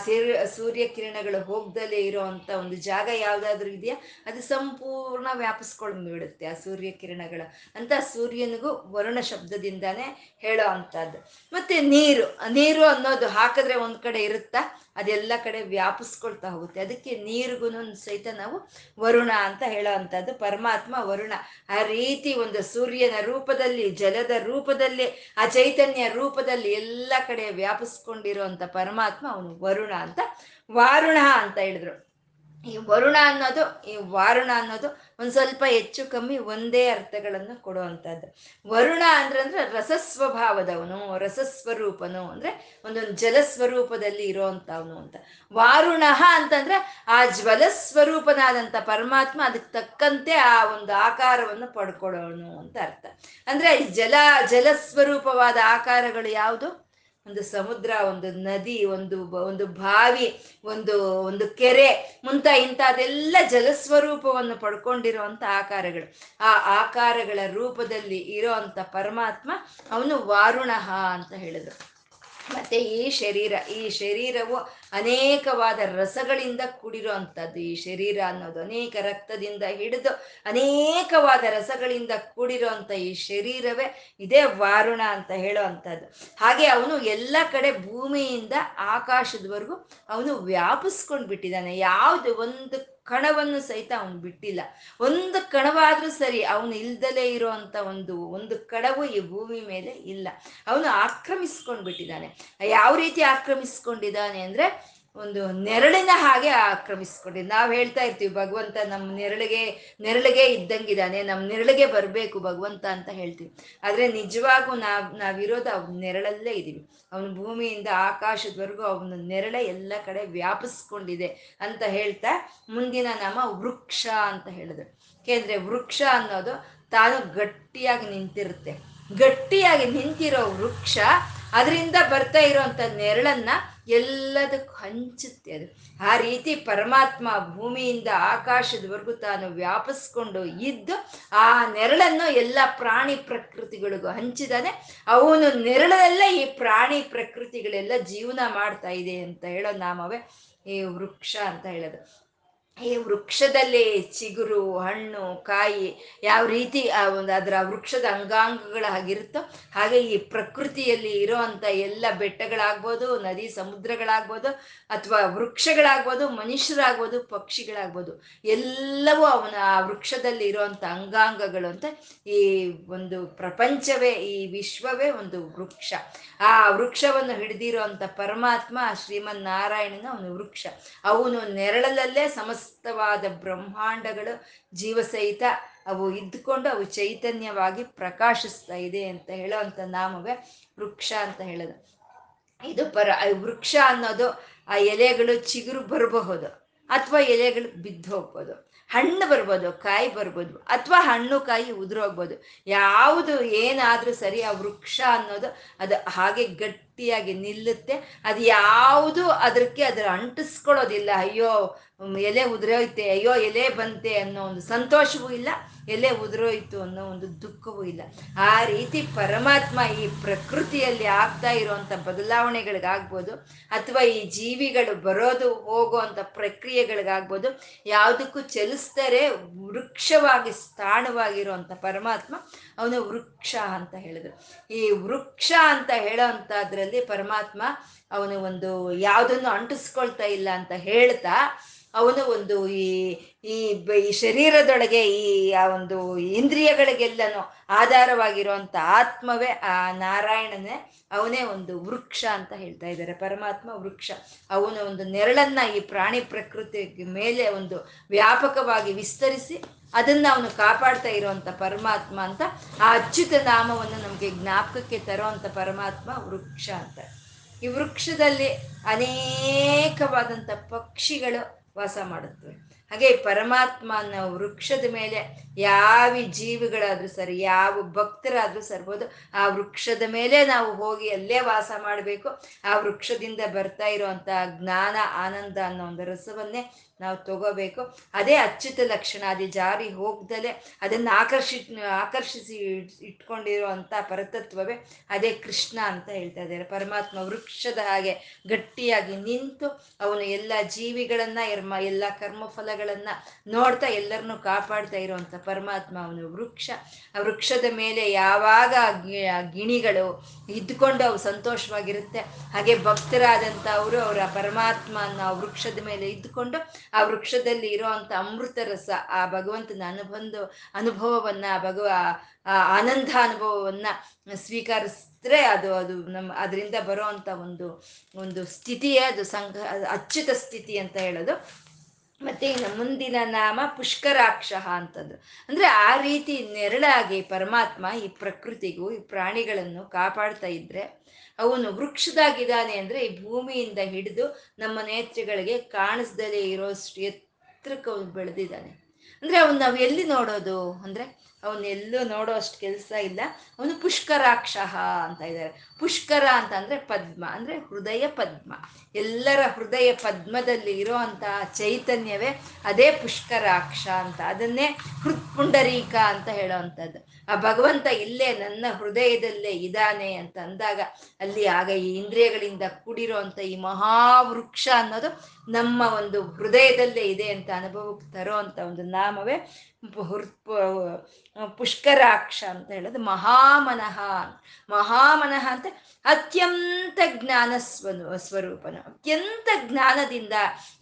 ಸೂರ್ಯ ಕಿರಣಗಳು ಹೋಗ್ದಲೇ ಇರೋ ಅಂತ ಒಂದು ಜಾಗ ಯಾವ್ದಾದ್ರು ಇದೆಯಾ? ಅದು ಸಂಪೂರ್ಣ ವ್ಯಾಪಿಸ್ಕೊಂಡು ಬಿಡುತ್ತೆ ಆ ಸೂರ್ಯ ಕಿರಣಗಳು. ಅಂತ ಸೂರ್ಯನಿಗೂ ವರುಣ ಶಬ್ದದಿಂದಾನೇ ಹೇಳೋ ಅಂಥದ್ದು ಮತ್ತೆ ನೀರು ನೀರು ಅನ್ನೋದು ಹಾಕಿದ್ರೆ ಒಂದ್ ಕಡೆ ಇರುತ್ತಾ? ಅದೆಲ್ಲ ಕಡೆ ವ್ಯಾಪಿಸ್ಕೊಳ್ತಾ ಹೋಗುತ್ತೆ. ಅದಕ್ಕೆ ನೀರಿಗೂ ಸಹಿತ ನಾವು ವರುಣ ಅಂತ ಹೇಳೋ ಅಂಥದ್ದು ಪರಮಾತ್ಮ, ವರುಣ ಆ ರೀತಿ ಒಂದು ಸೂರ್ಯನ ರೂಪದಲ್ಲಿ ಜಲದ ರೂಪದಲ್ಲಿ ಆ ಚೈತನ್ಯ ರೂಪದಲ್ಲಿ ಎಲ್ಲ ಕಡೆ ವ್ಯಾಪಿಸ್ಕೊಂಡಿರುವಂತ ಪರಮಾತ್ಮ ಅವನು ವರುಣ ಅಂತ ವಾರುಣ ಅಂತ ಹೇಳಿದ್ರು. ಈ ವರುಣ ಅನ್ನೋದು, ಈ ವಾರುಣ ಅನ್ನೋದು ಒಂದು ಸ್ವಲ್ಪ ಹೆಚ್ಚು ಕಮ್ಮಿ ಒಂದೇ ಅರ್ಥಗಳನ್ನು ಕೊಡುವಂಥದ್ದು ವರುಣ ಅಂದ್ರೆ ಅಂದ್ರೆ ರಸಸ್ವಭಾವದವನು, ರಸಸ್ವರೂಪನು ಅಂದ್ರೆ ಒಂದೊಂದು ಜಲಸ್ವರೂಪದಲ್ಲಿ ಇರೋವಂಥವನು ಅಂತ. ವಾರುಣ ಅಂತಂದ್ರೆ ಆ ಜ್ವಲಸ್ವರೂಪನಾದಂಥ ಪರಮಾತ್ಮ ಅದಕ್ಕೆ ತಕ್ಕಂತೆ ಆ ಒಂದು ಆಕಾರವನ್ನು ಪಡ್ಕೊಳ್ಳೋನು ಅಂತ ಅರ್ಥ. ಅಂದ್ರೆ ಈ ಜಲ, ಜಲಸ್ವರೂಪವಾದ ಆಕಾರಗಳು ಯಾವುದು? ಒಂದು ಸಮುದ್ರ, ಒಂದು ನದಿ, ಒಂದು ಒಂದು ಬಾವಿ, ಒಂದು ಒಂದು ಕೆರೆ ಮುಂತ ಇಂಥದೆಲ್ಲ ಜಲಸ್ವರೂಪವನ್ನು ಪಡ್ಕೊಂಡಿರುವಂಥ ಆಕಾರಗಳು. ಆ ಆಕಾರಗಳ ರೂಪದಲ್ಲಿ ಇರೋ ಅಂಥ ಪರಮಾತ್ಮ ಅವನು ವಾರುಣಃ ಅಂತ ಹೇಳಿದ್ರು. ಮತ್ತೆ ಈ ಶರೀರ, ಈ ಶರೀರವು ಅನೇಕವಾದ ರಸಗಳಿಂದ ಕೂಡಿರೋ ಅಂಥದ್ದು ಈ ಶರೀರ ಅನ್ನೋದು ಅನೇಕ ರಕ್ತದಿಂದ ಹಿಡಿದು ಅನೇಕವಾದ ರಸಗಳಿಂದ ಕೂಡಿರೋ ಈ ಶರೀರವೇ ಇದೇ ವಾರುಣ ಅಂತ ಹೇಳೋ ಅಂಥದ್ದು ಹಾಗೆ ಅವನು ಎಲ್ಲ ಕಡೆ ಭೂಮಿಯಿಂದ ಆಕಾಶದವರೆಗೂ ಅವನು ವ್ಯಾಪಿಸ್ಕೊಂಡು ಬಿಟ್ಟಿದ್ದಾನೆ ಯಾವುದು ಒಂದು ಕಣವನ್ನು ಸಹಿತ ಅವನು ಬಿಟ್ಟಿಲ್ಲ. ಒಂದು ಕಣವಾದ್ರೂ ಸರಿ ಅವನು ಇಲ್ದಲೇ ಇರುವಂತ ಒಂದು ಒಂದು ಕಣವು ಈ ಭೂಮಿ ಮೇಲೆ ಇಲ್ಲ. ಅವನು ಆಕ್ರಮಿಸ್ಕೊಂಡು ಬಿಟ್ಟಿದ್ದಾನೆ ಯಾವ ರೀತಿ ಆಕ್ರಮಿಸ್ಕೊಂಡಿದ್ದಾನೆ ಅಂದ್ರೆ ಒಂದು ನೆರಳಿನ ಹಾಗೆ ಆಕ್ರಮಿಸ್ಕೊಂಡಿ. ನಾವು ಹೇಳ್ತಾ ಇರ್ತೀವಿ, ಭಗವಂತ ನಮ್ಮ ನೆರಳಿಗೆ ನೆರಳಿಗೆ ಇದ್ದಂಗಿದ್ದಾನೆ ನಮ್ಮ ನೆರಳಿಗೆ ಬರಬೇಕು ಭಗವಂತ ಅಂತ ಹೇಳ್ತೀವಿ. ಆದರೆ ನಿಜವಾಗೂ ನಾವು ನಾವಿರೋದು ಅವ್ನ ನೆರಳಲ್ಲೇ ಇದ್ದೀವಿ ಅವನ ಭೂಮಿಯಿಂದ ಆಕಾಶದವರೆಗೂ ಅವನ ನೆರಳೆ ಎಲ್ಲ ಕಡೆ ವ್ಯಾಪಿಸ್ಕೊಂಡಿದೆ ಅಂತ ಹೇಳ್ತಾ ಮುಂದಿನ ನಾಮ ವೃಕ್ಷ ಅಂತ ಹೇಳಿದ್ರು. ಏಕೆಂದರೆ ವೃಕ್ಷ ಅನ್ನೋದು ತಾನು ಗಟ್ಟಿಯಾಗಿ ನಿಂತಿರುತ್ತೆ. ಗಟ್ಟಿಯಾಗಿ ನಿಂತಿರೋ ವೃಕ್ಷ, ಅದರಿಂದ ಬರ್ತಾ ಇರೋವಂಥ ನೆರಳನ್ನ ಎಲ್ಲದಕ್ಕೂ ಹಂಚುತ್ತೆ ಅದು. ಆ ರೀತಿ ಪರಮಾತ್ಮ ಭೂಮಿಯಿಂದ ಆಕಾಶದವರೆಗೂ ತಾನು ವ್ಯಾಪಿಸ್ಕೊಂಡು ಇದ್ದು ಆ ನೆರಳನ್ನು ಎಲ್ಲ ಪ್ರಾಣಿ ಪ್ರಕೃತಿಗಳಿಗೂ ಹಂಚಿದಾನೆ. ಅವನು ನೆರಳಲ್ಲೇ ಈ ಪ್ರಾಣಿ ಪ್ರಕೃತಿಗಳೆಲ್ಲ ಜೀವನ ಮಾಡ್ತಾ ಇದೆ ಅಂತ ಹೇಳೋ ನಾಮವೇ ಈ ವೃಕ್ಷ ಅಂತ ಹೇಳೋದು. ಈ ವೃಕ್ಷದಲ್ಲೇ ಚಿಗುರು, ಹಣ್ಣು, ಕಾಯಿ ಯಾವ ರೀತಿ ಆ ಒಂದು ಅದರ ವೃಕ್ಷದ ಅಂಗಾಂಗಗಳ ಹಾಗಿರುತ್ತೋ ಹಾಗೆ ಈ ಪ್ರಕೃತಿಯಲ್ಲಿ ಇರೋ ಅಂತ ಎಲ್ಲ ಬೆಟ್ಟಗಳಾಗ್ಬೋದು, ನದಿ ಸಮುದ್ರಗಳಾಗ್ಬೋದು ಅಥವಾ ವೃಕ್ಷಗಳಾಗ್ಬೋದು, ಮನುಷ್ಯರಾಗ್ಬೋದು, ಪಕ್ಷಿಗಳಾಗ್ಬೋದು, ಎಲ್ಲವೂ ಅವನ ಆ ವೃಕ್ಷದಲ್ಲಿ ಇರುವಂತ ಅಂಗಾಂಗಗಳು ಅಂತ ಈ ಒಂದು ಪ್ರಪಂಚವೇ, ಈ ವಿಶ್ವವೇ ಒಂದು ವೃಕ್ಷ. ಆ ವೃಕ್ಷವನ್ನು ಹಿಡಿದಿರೋ ಅಂತ ಪರಮಾತ್ಮ ಶ್ರೀಮನ್ ನಾರಾಯಣನ ಅವನು ವೃಕ್ಷ. ಅವನು ನೆರಳಲ್ಲೇ ಸಮಸ್ತವಾದ ಬ್ರಹ್ಮಾಂಡಗಳು ಜೀವಸಹಿತ ಅವು ಇದ್ದುಕೊಂಡು ಅವು ಚೈತನ್ಯವಾಗಿ ಪ್ರಕಾಶಿಸ್ತಾ ಇದೆ ಅಂತ ಹೇಳೋ ಅಂತ ನಾಮವೇ ವೃಕ್ಷ ಅಂತ ಹೇಳೋದು. ಇದು ಪರ ವೃಕ್ಷ ಅನ್ನೋದು ಆ ಎಲೆಗಳು ಚಿಗುರು ಬರಬಹುದು ಅಥವಾ ಎಲೆಗಳು ಬಿದ್ದು ಹೋಗ್ಬೋದು. ಹಣ್ಣು ಬರ್ಬೋದು, ಕಾಯಿ ಬರ್ಬೋದು, ಅಥವಾ ಹಣ್ಣು ಕಾಯಿ ಉದುರೋಗ್ಬೋದು ಯಾವುದು ಏನಾದರೂ ಸರಿ ಆ ವೃಕ್ಷ ಅನ್ನೋದು ಅದು ಹಾಗೆ ಗಟ್ಟಿಯಾಗಿ ನಿಲ್ಲುತ್ತೆ, ಅದು ಯಾವುದು ಅದಕ್ಕೆ ಅದರ ಅಂಟಿಸ್ಕೊಳ್ಳೋದಿಲ್ಲ. ಅಯ್ಯೋ ಎಲೆ ಉದುರೋಯ್ತೆ, ಅಯ್ಯೋ, ಎಲೆ ಬಂತೆ ಅನ್ನೋ ಒಂದು ಸಂತೋಷವೂ ಇಲ್ಲ, ಎಲೆ ಉದುರೋಯ್ತು ಅನ್ನೋ ಒಂದು ದುಃಖವೂ ಇಲ್ಲ. ಆ ರೀತಿ ಪರಮಾತ್ಮ ಈ ಪ್ರಕೃತಿಯಲ್ಲಿ ಆಗ್ತಾ ಇರುವಂಥ ಬದಲಾವಣೆಗಳಿಗಾಗ್ಬೋದು, ಅಥವಾ ಈ ಜೀವಿಗಳು ಬರೋದು ಹೋಗೋ ಅಂಥ ಪ್ರಕ್ರಿಯೆಗಳಿಗಾಗ್ಬೋದು, ಯಾವುದಕ್ಕೂ ಚಲಿಸ್ತಾರೆ, ವೃಕ್ಷವಾಗಿ ಸ್ಥಾಣವಾಗಿರುವಂಥ ಪರಮಾತ್ಮ ಅವನು ವೃಕ್ಷ ಅಂತ ಹೇಳಿದ್ರು. ಈ ವೃಕ್ಷ ಅಂತ ಹೇಳೋ ಅಂಥದ್ರಲ್ಲಿ ಪರಮಾತ್ಮ ಅವನು ಒಂದು ಯಾವುದನ್ನು ಅಂಟಿಸ್ಕೊಳ್ತಾ ಇಲ್ಲ ಅಂತ ಹೇಳ್ತಾ ಅವನು ಒಂದು ಈ ಈ ಈ ಶರೀರದೊಳಗೆ ಈ, ಆ ಒಂದು ಇಂದ್ರಿಯಗಳಿಗೆಲ್ಲನೂ ಆಧಾರವಾಗಿರುವಂಥ ಆತ್ಮವೇ ಆ ನಾರಾಯಣನೇ ಅವನೇ ಒಂದು ವೃಕ್ಷ ಅಂತ ಹೇಳ್ತಾ ಇದ್ದಾರೆ. ಪರಮಾತ್ಮ ವೃಕ್ಷ. ಅವನ ಒಂದು ನೆರಳನ್ನ ಈ ಪ್ರಾಣಿ ಪ್ರಕೃತಿ ಮೇಲೆ ಒಂದು ವ್ಯಾಪಕವಾಗಿ ವಿಸ್ತರಿಸಿ ಅದನ್ನ ಅವನು ಕಾಪಾಡ್ತಾ ಇರುವಂತ ಪರಮಾತ್ಮ ಅಂತ ಆ ಅಚ್ಯುತ ನಾಮವನ್ನು ನಮಗೆ ಜ್ಞಾಪಕಕ್ಕೆ ತರುವಂತ ಪರಮಾತ್ಮ ವೃಕ್ಷ ಅಂತ. ಈ ವೃಕ್ಷದಲ್ಲಿ ಅನೇಕವಾದಂಥ ಪಕ್ಷಿಗಳು ವಾಸ ಮಾಡುತ್ತವೆ. ಹಾಗೆ ಪರಮಾತ್ಮ ಅನ್ನೋ ವೃಕ್ಷದ ಮೇಲೆ ಯಾವ ಜೀವಿಗಳಾದ್ರೂ ಸರಿ, ಯಾವ ಭಕ್ತರಾದ್ರೂ ಸರ್ಬೋದು, ಆ ವೃಕ್ಷದ ಮೇಲೆ ನಾವು ಹೋಗಿ ಅಲ್ಲೇ ವಾಸ ಮಾಡಬೇಕು. ಆ ವೃಕ್ಷದಿಂದ ಬರ್ತಾ ಇರುವಂತಹ ಜ್ಞಾನ, ಆನಂದ ಅನ್ನೋ ಒಂದು ರಸವನ್ನೇ ನಾವು ತಗೋಬೇಕು. ಅದೇ ಅಚ್ಯುತ ಲಕ್ಷಣ, ಅದೇ ಜಾರಿ ಹೋಗ್ದಲೆ ಅದನ್ನು ಆಕರ್ಷಿ, ಆಕರ್ಷಿಸಿ ಇಟ್ಕೊಂಡಿರುವಂಥ ಪರತತ್ವವೇ ಅದೇ ಕೃಷ್ಣ ಅಂತ ಹೇಳ್ತಾ ಇದ್ದಾರೆ. ಪರಮಾತ್ಮ ವೃಕ್ಷದ ಹಾಗೆ ಗಟ್ಟಿಯಾಗಿ ನಿಂತು ಅವನು ಎಲ್ಲ ಜೀವಿಗಳನ್ನು ಎರ್ಮ ಎಲ್ಲ ಕರ್ಮಫಲಗಳನ್ನು ನೋಡ್ತಾ ಎಲ್ಲರನ್ನೂ ಕಾಪಾಡ್ತಾ ಇರುವಂಥ ಪರಮಾತ್ಮ ಅವನು ವೃಕ್ಷ. ಆ ವೃಕ್ಷದ ಮೇಲೆ ಯಾವಾಗ ಗಿಣಿಗಳು ಇದ್ದುಕೊಂಡು ಅವು ಸಂತೋಷವಾಗಿರುತ್ತೆ, ಹಾಗೆ ಭಕ್ತರಾದಂಥ ಅವರು ಅವರ ಪರಮಾತ್ಮ ಅನ್ನೋ ವೃಕ್ಷದ ಮೇಲೆ ಇದ್ದುಕೊಂಡು ಆ ವೃಕ್ಷದಲ್ಲಿ ಇರೋವಂಥ ಅಮೃತ ರಸ, ಆ ಭಗವಂತನ ಅನುಬಂಧ, ಅನುಭವವನ್ನ ಭಗವ ಆನಂದ ಅನುಭವವನ್ನ ಸ್ವೀಕರಿಸಿದ್ರೆ ಅದು ಅದು ನಮ್ಮ ಅದರಿಂದ ಬರೋ ಒಂದು ಒಂದು ಸ್ಥಿತಿಯೇ, ಅದು ಸಂಘ, ಅಚ್ಯುತ ಸ್ಥಿತಿ ಅಂತ ಹೇಳೋದು. ಮತ್ತೆ ಇನ್ನು ಮುಂದಿನ ನಾಮ ಪುಷ್ಕರಾಕ್ಷ ಅಂತಂದ್ರು ಅಂದ್ರೆ ಆ ರೀತಿ ನೆರಳಾಗಿ ಪರಮಾತ್ಮ ಈ ಪ್ರಕೃತಿಗೂ, ಈ ಪ್ರಾಣಿಗಳನ್ನು ಕಾಪಾಡ್ತಾ ಇದ್ರೆ ಅವನು ವೃಕ್ಷದಾಗಿದ್ದಾನೆ ಅಂದ್ರೆ ಈ ಭೂಮಿಯಿಂದ ಹಿಡಿದು ನಮ್ಮ ನೇತ್ರಗಳಿಗೆ ಕಾಣಿಸ್ದಲೇ ಇರೋಷ್ಟು ಎತ್ತರಕ್ಕೆ ಅವನು ಬೆಳೆದಿದ್ದಾನೆ. ಅಂದ್ರೆ ಅವನು ನಾವು ಎಲ್ಲಿ ನೋಡೋದು? ಅಂದ್ರೆ ಅವನ್ನೆಲ್ಲೂ ನೋಡೋ ಅಷ್ಟು ಕೆಲಸ ಇಲ್ಲ. ಅವನು ಪುಷ್ಕರಾಕ್ಷ ಅಂತ ಇದ್ದಾರೆ. ಪುಷ್ಕರ ಅಂತ ಅಂದ್ರೆ ಪದ್ಮ, ಅಂದ್ರೆ ಹೃದಯ ಪದ್ಮ. ಎಲ್ಲರ ಹೃದಯ ಪದ್ಮದಲ್ಲಿ ಇರೋವಂತಹ ಚೈತನ್ಯವೇ ಅದೇ ಪುಷ್ಕರಾಕ್ಷ ಅಂತ. ಅದನ್ನೇ ಹೃತ್ಪುಂಡರೀಕ ಅಂತ ಹೇಳೋ ಆ ಭಗವಂತ ಇಲ್ಲೇ ನನ್ನ ಹೃದಯದಲ್ಲೇ ಇದ್ದಾನೆ ಅಂತ ಅಂದಾಗ ಅಲ್ಲಿ ಆಗ ಈ ಇಂದ್ರಿಯಗಳಿಂದ ಕೂಡಿರೋ ಅಂತ ಈ ಮಹಾವೃಕ್ಷ ಅನ್ನೋದು ನಮ್ಮ ಒಂದು ಹೃದಯದಲ್ಲೇ ಇದೆ ಅಂತ ಅನುಭವಕ್ಕೆ ತರೋ ಅಂತ ಒಂದು ನಾಮವೇ ಪುಷ್ಕರಾಕ್ಷ ಅಂತ ಹೇಳೋದು ಮಹಾಮನಃ ಮಹಾಮನಃ ಅಂತ ಅತ್ಯಂತ ಜ್ಞಾನ ಸ್ವನು ಸ್ವರೂಪನು. ಅತ್ಯಂತ ಜ್ಞಾನದಿಂದ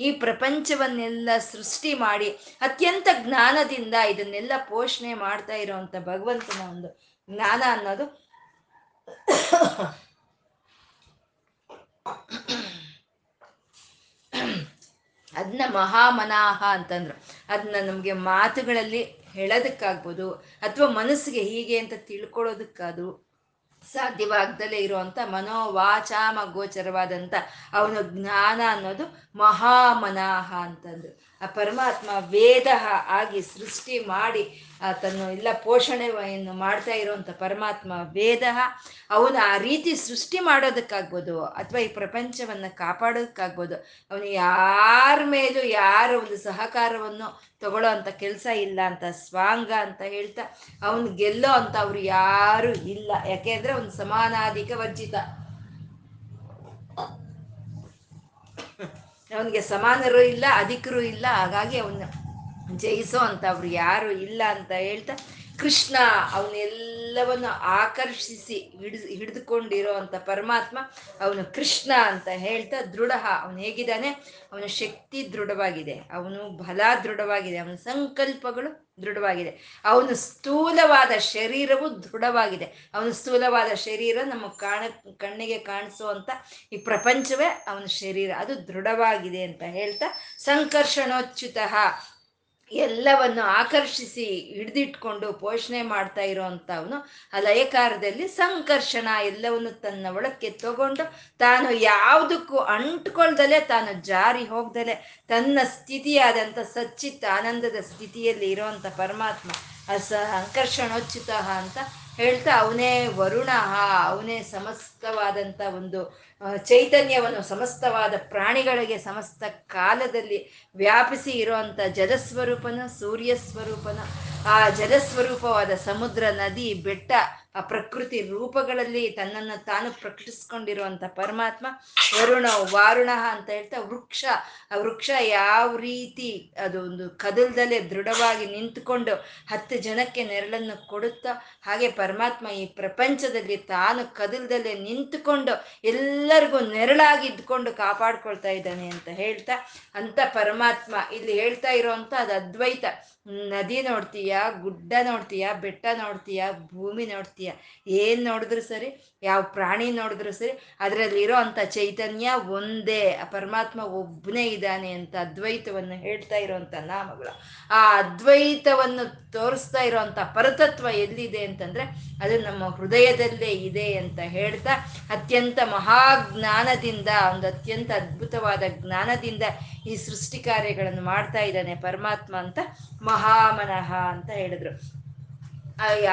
ಈ ಪ್ರಪಂಚವನ್ನೆಲ್ಲ ಸೃಷ್ಟಿ ಮಾಡಿ ಅತ್ಯಂತ ಜ್ಞಾನದಿಂದ ಇದನ್ನೆಲ್ಲ ಪೋಷಣೆ ಮಾಡ್ತಾ ಇರೋವಂಥ ಭಗವಂತನ ಒಂದು ಜ್ಞಾನ ಅನ್ನೋದು. ಅದನ್ನ ಮಹಾಮನಾಹ ಅಂತಂದ್ರು. ಅದನ್ನ ನಮಗೆ ಮಾತುಗಳಲ್ಲಿ ಹೇಳೋದಕ್ಕಾಗ್ಬೋದು, ಅಥವಾ ಮನಸ್ಸಿಗೆ ಹೀಗೆ ಅಂತ ತಿಳ್ಕೊಳ್ಳೋದಕ್ಕಾದ್ರು ಸಾಧ್ಯವಾಗ್ದಲೇ ಇರುವಂತ ಮನೋವಾಚಾಮ ಗೋಚರವಾದಂತ ಅವನ ಜ್ಞಾನ ಅನ್ನೋದು ಮಹಾಮನಾಹ ಅಂತಂದ್ರು. ಆ ಪರಮಾತ್ಮ ವೇದ ಆಗಿ ಸೃಷ್ಟಿ ಮಾಡಿ ತನ್ನ ಎಲ್ಲ ಪೋಷಣೆಯನ್ನು ಮಾಡ್ತಾ ಇರುವಂಥ ಪರಮಾತ್ಮ ವೇದ, ಅವನು ಆ ರೀತಿ ಸೃಷ್ಟಿ ಮಾಡೋದಕ್ಕಾಗ್ಬೋದು ಅಥವಾ ಈ ಪ್ರಪಂಚವನ್ನು ಕಾಪಾಡೋದಕ್ಕಾಗ್ಬೋದು, ಅವನು ಯಾರ ಮೇಲೂ ಯಾರ ಒಂದು ಸಹಕಾರವನ್ನು ತಗೊಳ್ಳೋ ಅಂತ ಕೆಲಸ ಇಲ್ಲ ಅಂತ, ಸ್ವಾಂಗ ಅಂತ ಹೇಳ್ತಾ ಅವನು ಗೆಲ್ಲೋ ಅಂತ ಅವ್ರು ಯಾರು ಇಲ್ಲ. ಯಾಕೆ ಅವನು ಸಮಾನಾಧಿಕ ವರ್ಜಿತ. ಅವನಿಗೆ ಸಮಾನರು ಇಲ್ಲ, ಅಧಿಕರು ಇಲ್ಲ, ಹಾಗಾಗಿ ಅವನ್ನ ಜಯಿಸೋ ಅಂತ ಅವ್ರು ಯಾರು ಇಲ್ಲ ಅಂತ ಹೇಳ್ತಾ ಕೃಷ್ಣ ಅವನ್ನೆಲ್ಲವನ್ನು ಆಕರ್ಷಿಸಿ ಹಿಡಿದು ಹಿಡಿದುಕೊಂಡಿರೋ ಅಂತ ಪರಮಾತ್ಮ ಅವನು ಕೃಷ್ಣ ಅಂತ ಹೇಳ್ತಾ ದೃಢ, ಅವನು ಹೇಗಿದ್ದಾನೆ? ಅವನ ಶಕ್ತಿ ದೃಢವಾಗಿದೆ, ಅವನು ಬಲ ದೃಢವಾಗಿದೆ, ಅವನ ಸಂಕಲ್ಪಗಳು ದೃಢವಾಗಿದೆ, ಅವನು ಸ್ಥೂಲವಾದ ಶರೀರವು ದೃಢವಾಗಿದೆ, ಅವನ ಸ್ಥೂಲವಾದ ಶರೀರ ನಮ್ಮ ಕಾಣ, ಕಣ್ಣಿಗೆ ಕಾಣಿಸುವಂತ ಈ ಪ್ರಪಂಚವೇ ಅವನ ಶರೀರ, ಅದು ದೃಢವಾಗಿದೆ ಅಂತ ಹೇಳ್ತಾ ಸಂಕರ್ಷಣೋಚ್ಯುತ. ಎಲ್ಲವನ್ನು ಆಕರ್ಷಿಸಿ ಹಿಡಿದಿಟ್ಕೊಂಡು ಪೋಷಣೆ ಮಾಡ್ತಾ ಇರೋವಂಥವನು ಆ ಲಯಕಾರದಲ್ಲಿ ಸಂಕರ್ಷಣ ಎಲ್ಲವನ್ನು ತನ್ನ ಒಳಕ್ಕೆ ತಗೊಂಡು ತಾನು ಯಾವುದಕ್ಕೂ ಅಂಟ್ಕೊಳ್ದಲೆ, ತಾನು ಜಾರಿ ಹೋಗ್ದಲೆ, ತನ್ನ ಸ್ಥಿತಿಯಾದಂಥ ಸಚ್ಚಿತ್ತ ಆನಂದದ ಸ್ಥಿತಿಯಲ್ಲಿ ಇರೋವಂಥ ಪರಮಾತ್ಮ ಅಸ ಸಂಕರ್ಷಣೋಚ್ಯುತ ಅಂತ ಹೇಳ್ತಾ ಅವನೇ ವರುಣ, ಅವನೇ ಸಮಸ್ತವಾದಂಥ ಒಂದು ಚೈತನ್ಯವನ್ನು, ಸಮಸ್ತವಾದ ಪ್ರಾಣಿಗಳಿಗೆ ಸಮಸ್ತ ಕಾಲದಲ್ಲಿ ವ್ಯಾಪಿಸಿ ಇರುವಂಥ ಜಲಸ್ವರೂಪನ ಸೂರ್ಯ ಸ್ವರೂಪನ ಆ ಜಲಸ್ವರೂಪವಾದ ಸಮುದ್ರ, ನದಿ, ಬೆಟ್ಟ ಆ ಪ್ರಕೃತಿ ರೂಪಗಳಲ್ಲಿ ತನ್ನನ್ನು ತಾನು ಪ್ರಕಟಿಸ್ಕೊಂಡಿರುವಂತ ಪರಮಾತ್ಮ ವರುಣ, ವಾರುಣ ಅಂತ ಹೇಳ್ತಾ ವೃಕ್ಷ, ಆ ವೃಕ್ಷ ಯಾವ ರೀತಿ ಅದು ಒಂದು ಕದಲ್ದಲ್ಲೇ ದೃಢವಾಗಿ ನಿಂತುಕೊಂಡು ಹತ್ತು ಜನಕ್ಕೆ ನೆರಳನ್ನು ಕೊಡುತ್ತಾ ಹಾಗೆ ಪರಮಾತ್ಮ ಈ ಪ್ರಪಂಚದಲ್ಲಿ ತಾನು ಕದಲ್ದಲ್ಲೇ ನಿಂತುಕೊಂಡು ಎಲ್ಲರಿಗೂ ನೆರಳಾಗಿದ್ದುಕೊಂಡು ಕಾಪಾಡ್ಕೊಳ್ತಾ ಇದ್ದಾನೆ ಅಂತ ಹೇಳ್ತಾ, ಅಂತ ಪರಮಾತ್ಮ ಇಲ್ಲಿ ಹೇಳ್ತಾ ಇರೋವಂಥ ಅದು ಅದ್ವೈತ. ನದಿ ನೋಡ್ತೀಯ, ಗುಡ್ಡ ನೋಡ್ತೀಯ, ಬೆಟ್ಟ ನೋಡ್ತೀಯ, ಭೂಮಿ ನೋಡ್ತೀಯ, ಏನ್ ನೋಡಿದ್ರು ಸರಿ, ಯಾವ ಪ್ರಾಣಿ ನೋಡಿದ್ರು ಸರಿ, ಅದರಲ್ಲಿರೋ ಅಂಥ ಚೈತನ್ಯ ಒಂದೇ, ಪರಮಾತ್ಮ ಒಬ್ಬನೇ ಇದ್ದಾನೆ ಅಂತ ಅದ್ವೈತವನ್ನು ಹೇಳ್ತಾ ಇರೋವಂಥ ನಾಮಗಳು. ಆ ಅದ್ವೈತವನ್ನು ತೋರಿಸ್ತಾ ಇರೋವಂಥ ಪರತತ್ವ ಎಲ್ಲಿದೆ ಅಂತಂದ್ರೆ, ಅದು ನಮ್ಮ ಹೃದಯದಲ್ಲೇ ಇದೆ ಅಂತ ಹೇಳ್ತಾ, ಅತ್ಯಂತ ಮಹಾಜ್ಞಾನದಿಂದ, ಒಂದು ಅತ್ಯಂತ ಅದ್ಭುತವಾದ ಜ್ಞಾನದಿಂದ ಈ ಸೃಷ್ಟಿ ಕಾರ್ಯಗಳನ್ನು ಮಾಡ್ತಾ ಇದ್ದಾನೆ ಪರಮಾತ್ಮ ಅಂತ ಮಹಾಮನಃ ಅಂತ ಹೇಳಿದ್ರು.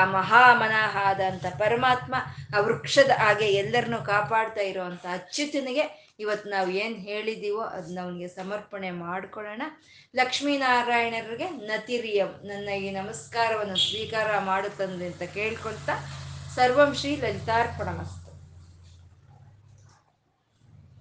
ಆ ಮಹಾಮನಃ ಆದಂಥ ಪರಮಾತ್ಮ ಆ ವೃಕ್ಷದ ಹಾಗೆ ಎಲ್ಲರನ್ನು ಕಾಪಾಡ್ತಾ ಇರೋವಂಥ ಅಚ್ಯುತನಿಗೆ ಇವತ್ತು ನಾವು ಏನು ಹೇಳಿದ್ದೀವೋ ಅದನ್ನ ಅವನಿಗೆ ಸಮರ್ಪಣೆ ಮಾಡ್ಕೊಳ್ಳೋಣ. ಲಕ್ಷ್ಮೀನಾರಾಯಣರಿಗೆ ನತಿರಿಯಂ, ನನ್ನ ಈ ನಮಸ್ಕಾರವನ್ನು ಸ್ವೀಕಾರ ಮಾಡುತ್ತಂದೆ ಅಂತ ಕೇಳ್ಕೊಳ್ತಾ ಸರ್ವಂ ಶ್ರೀ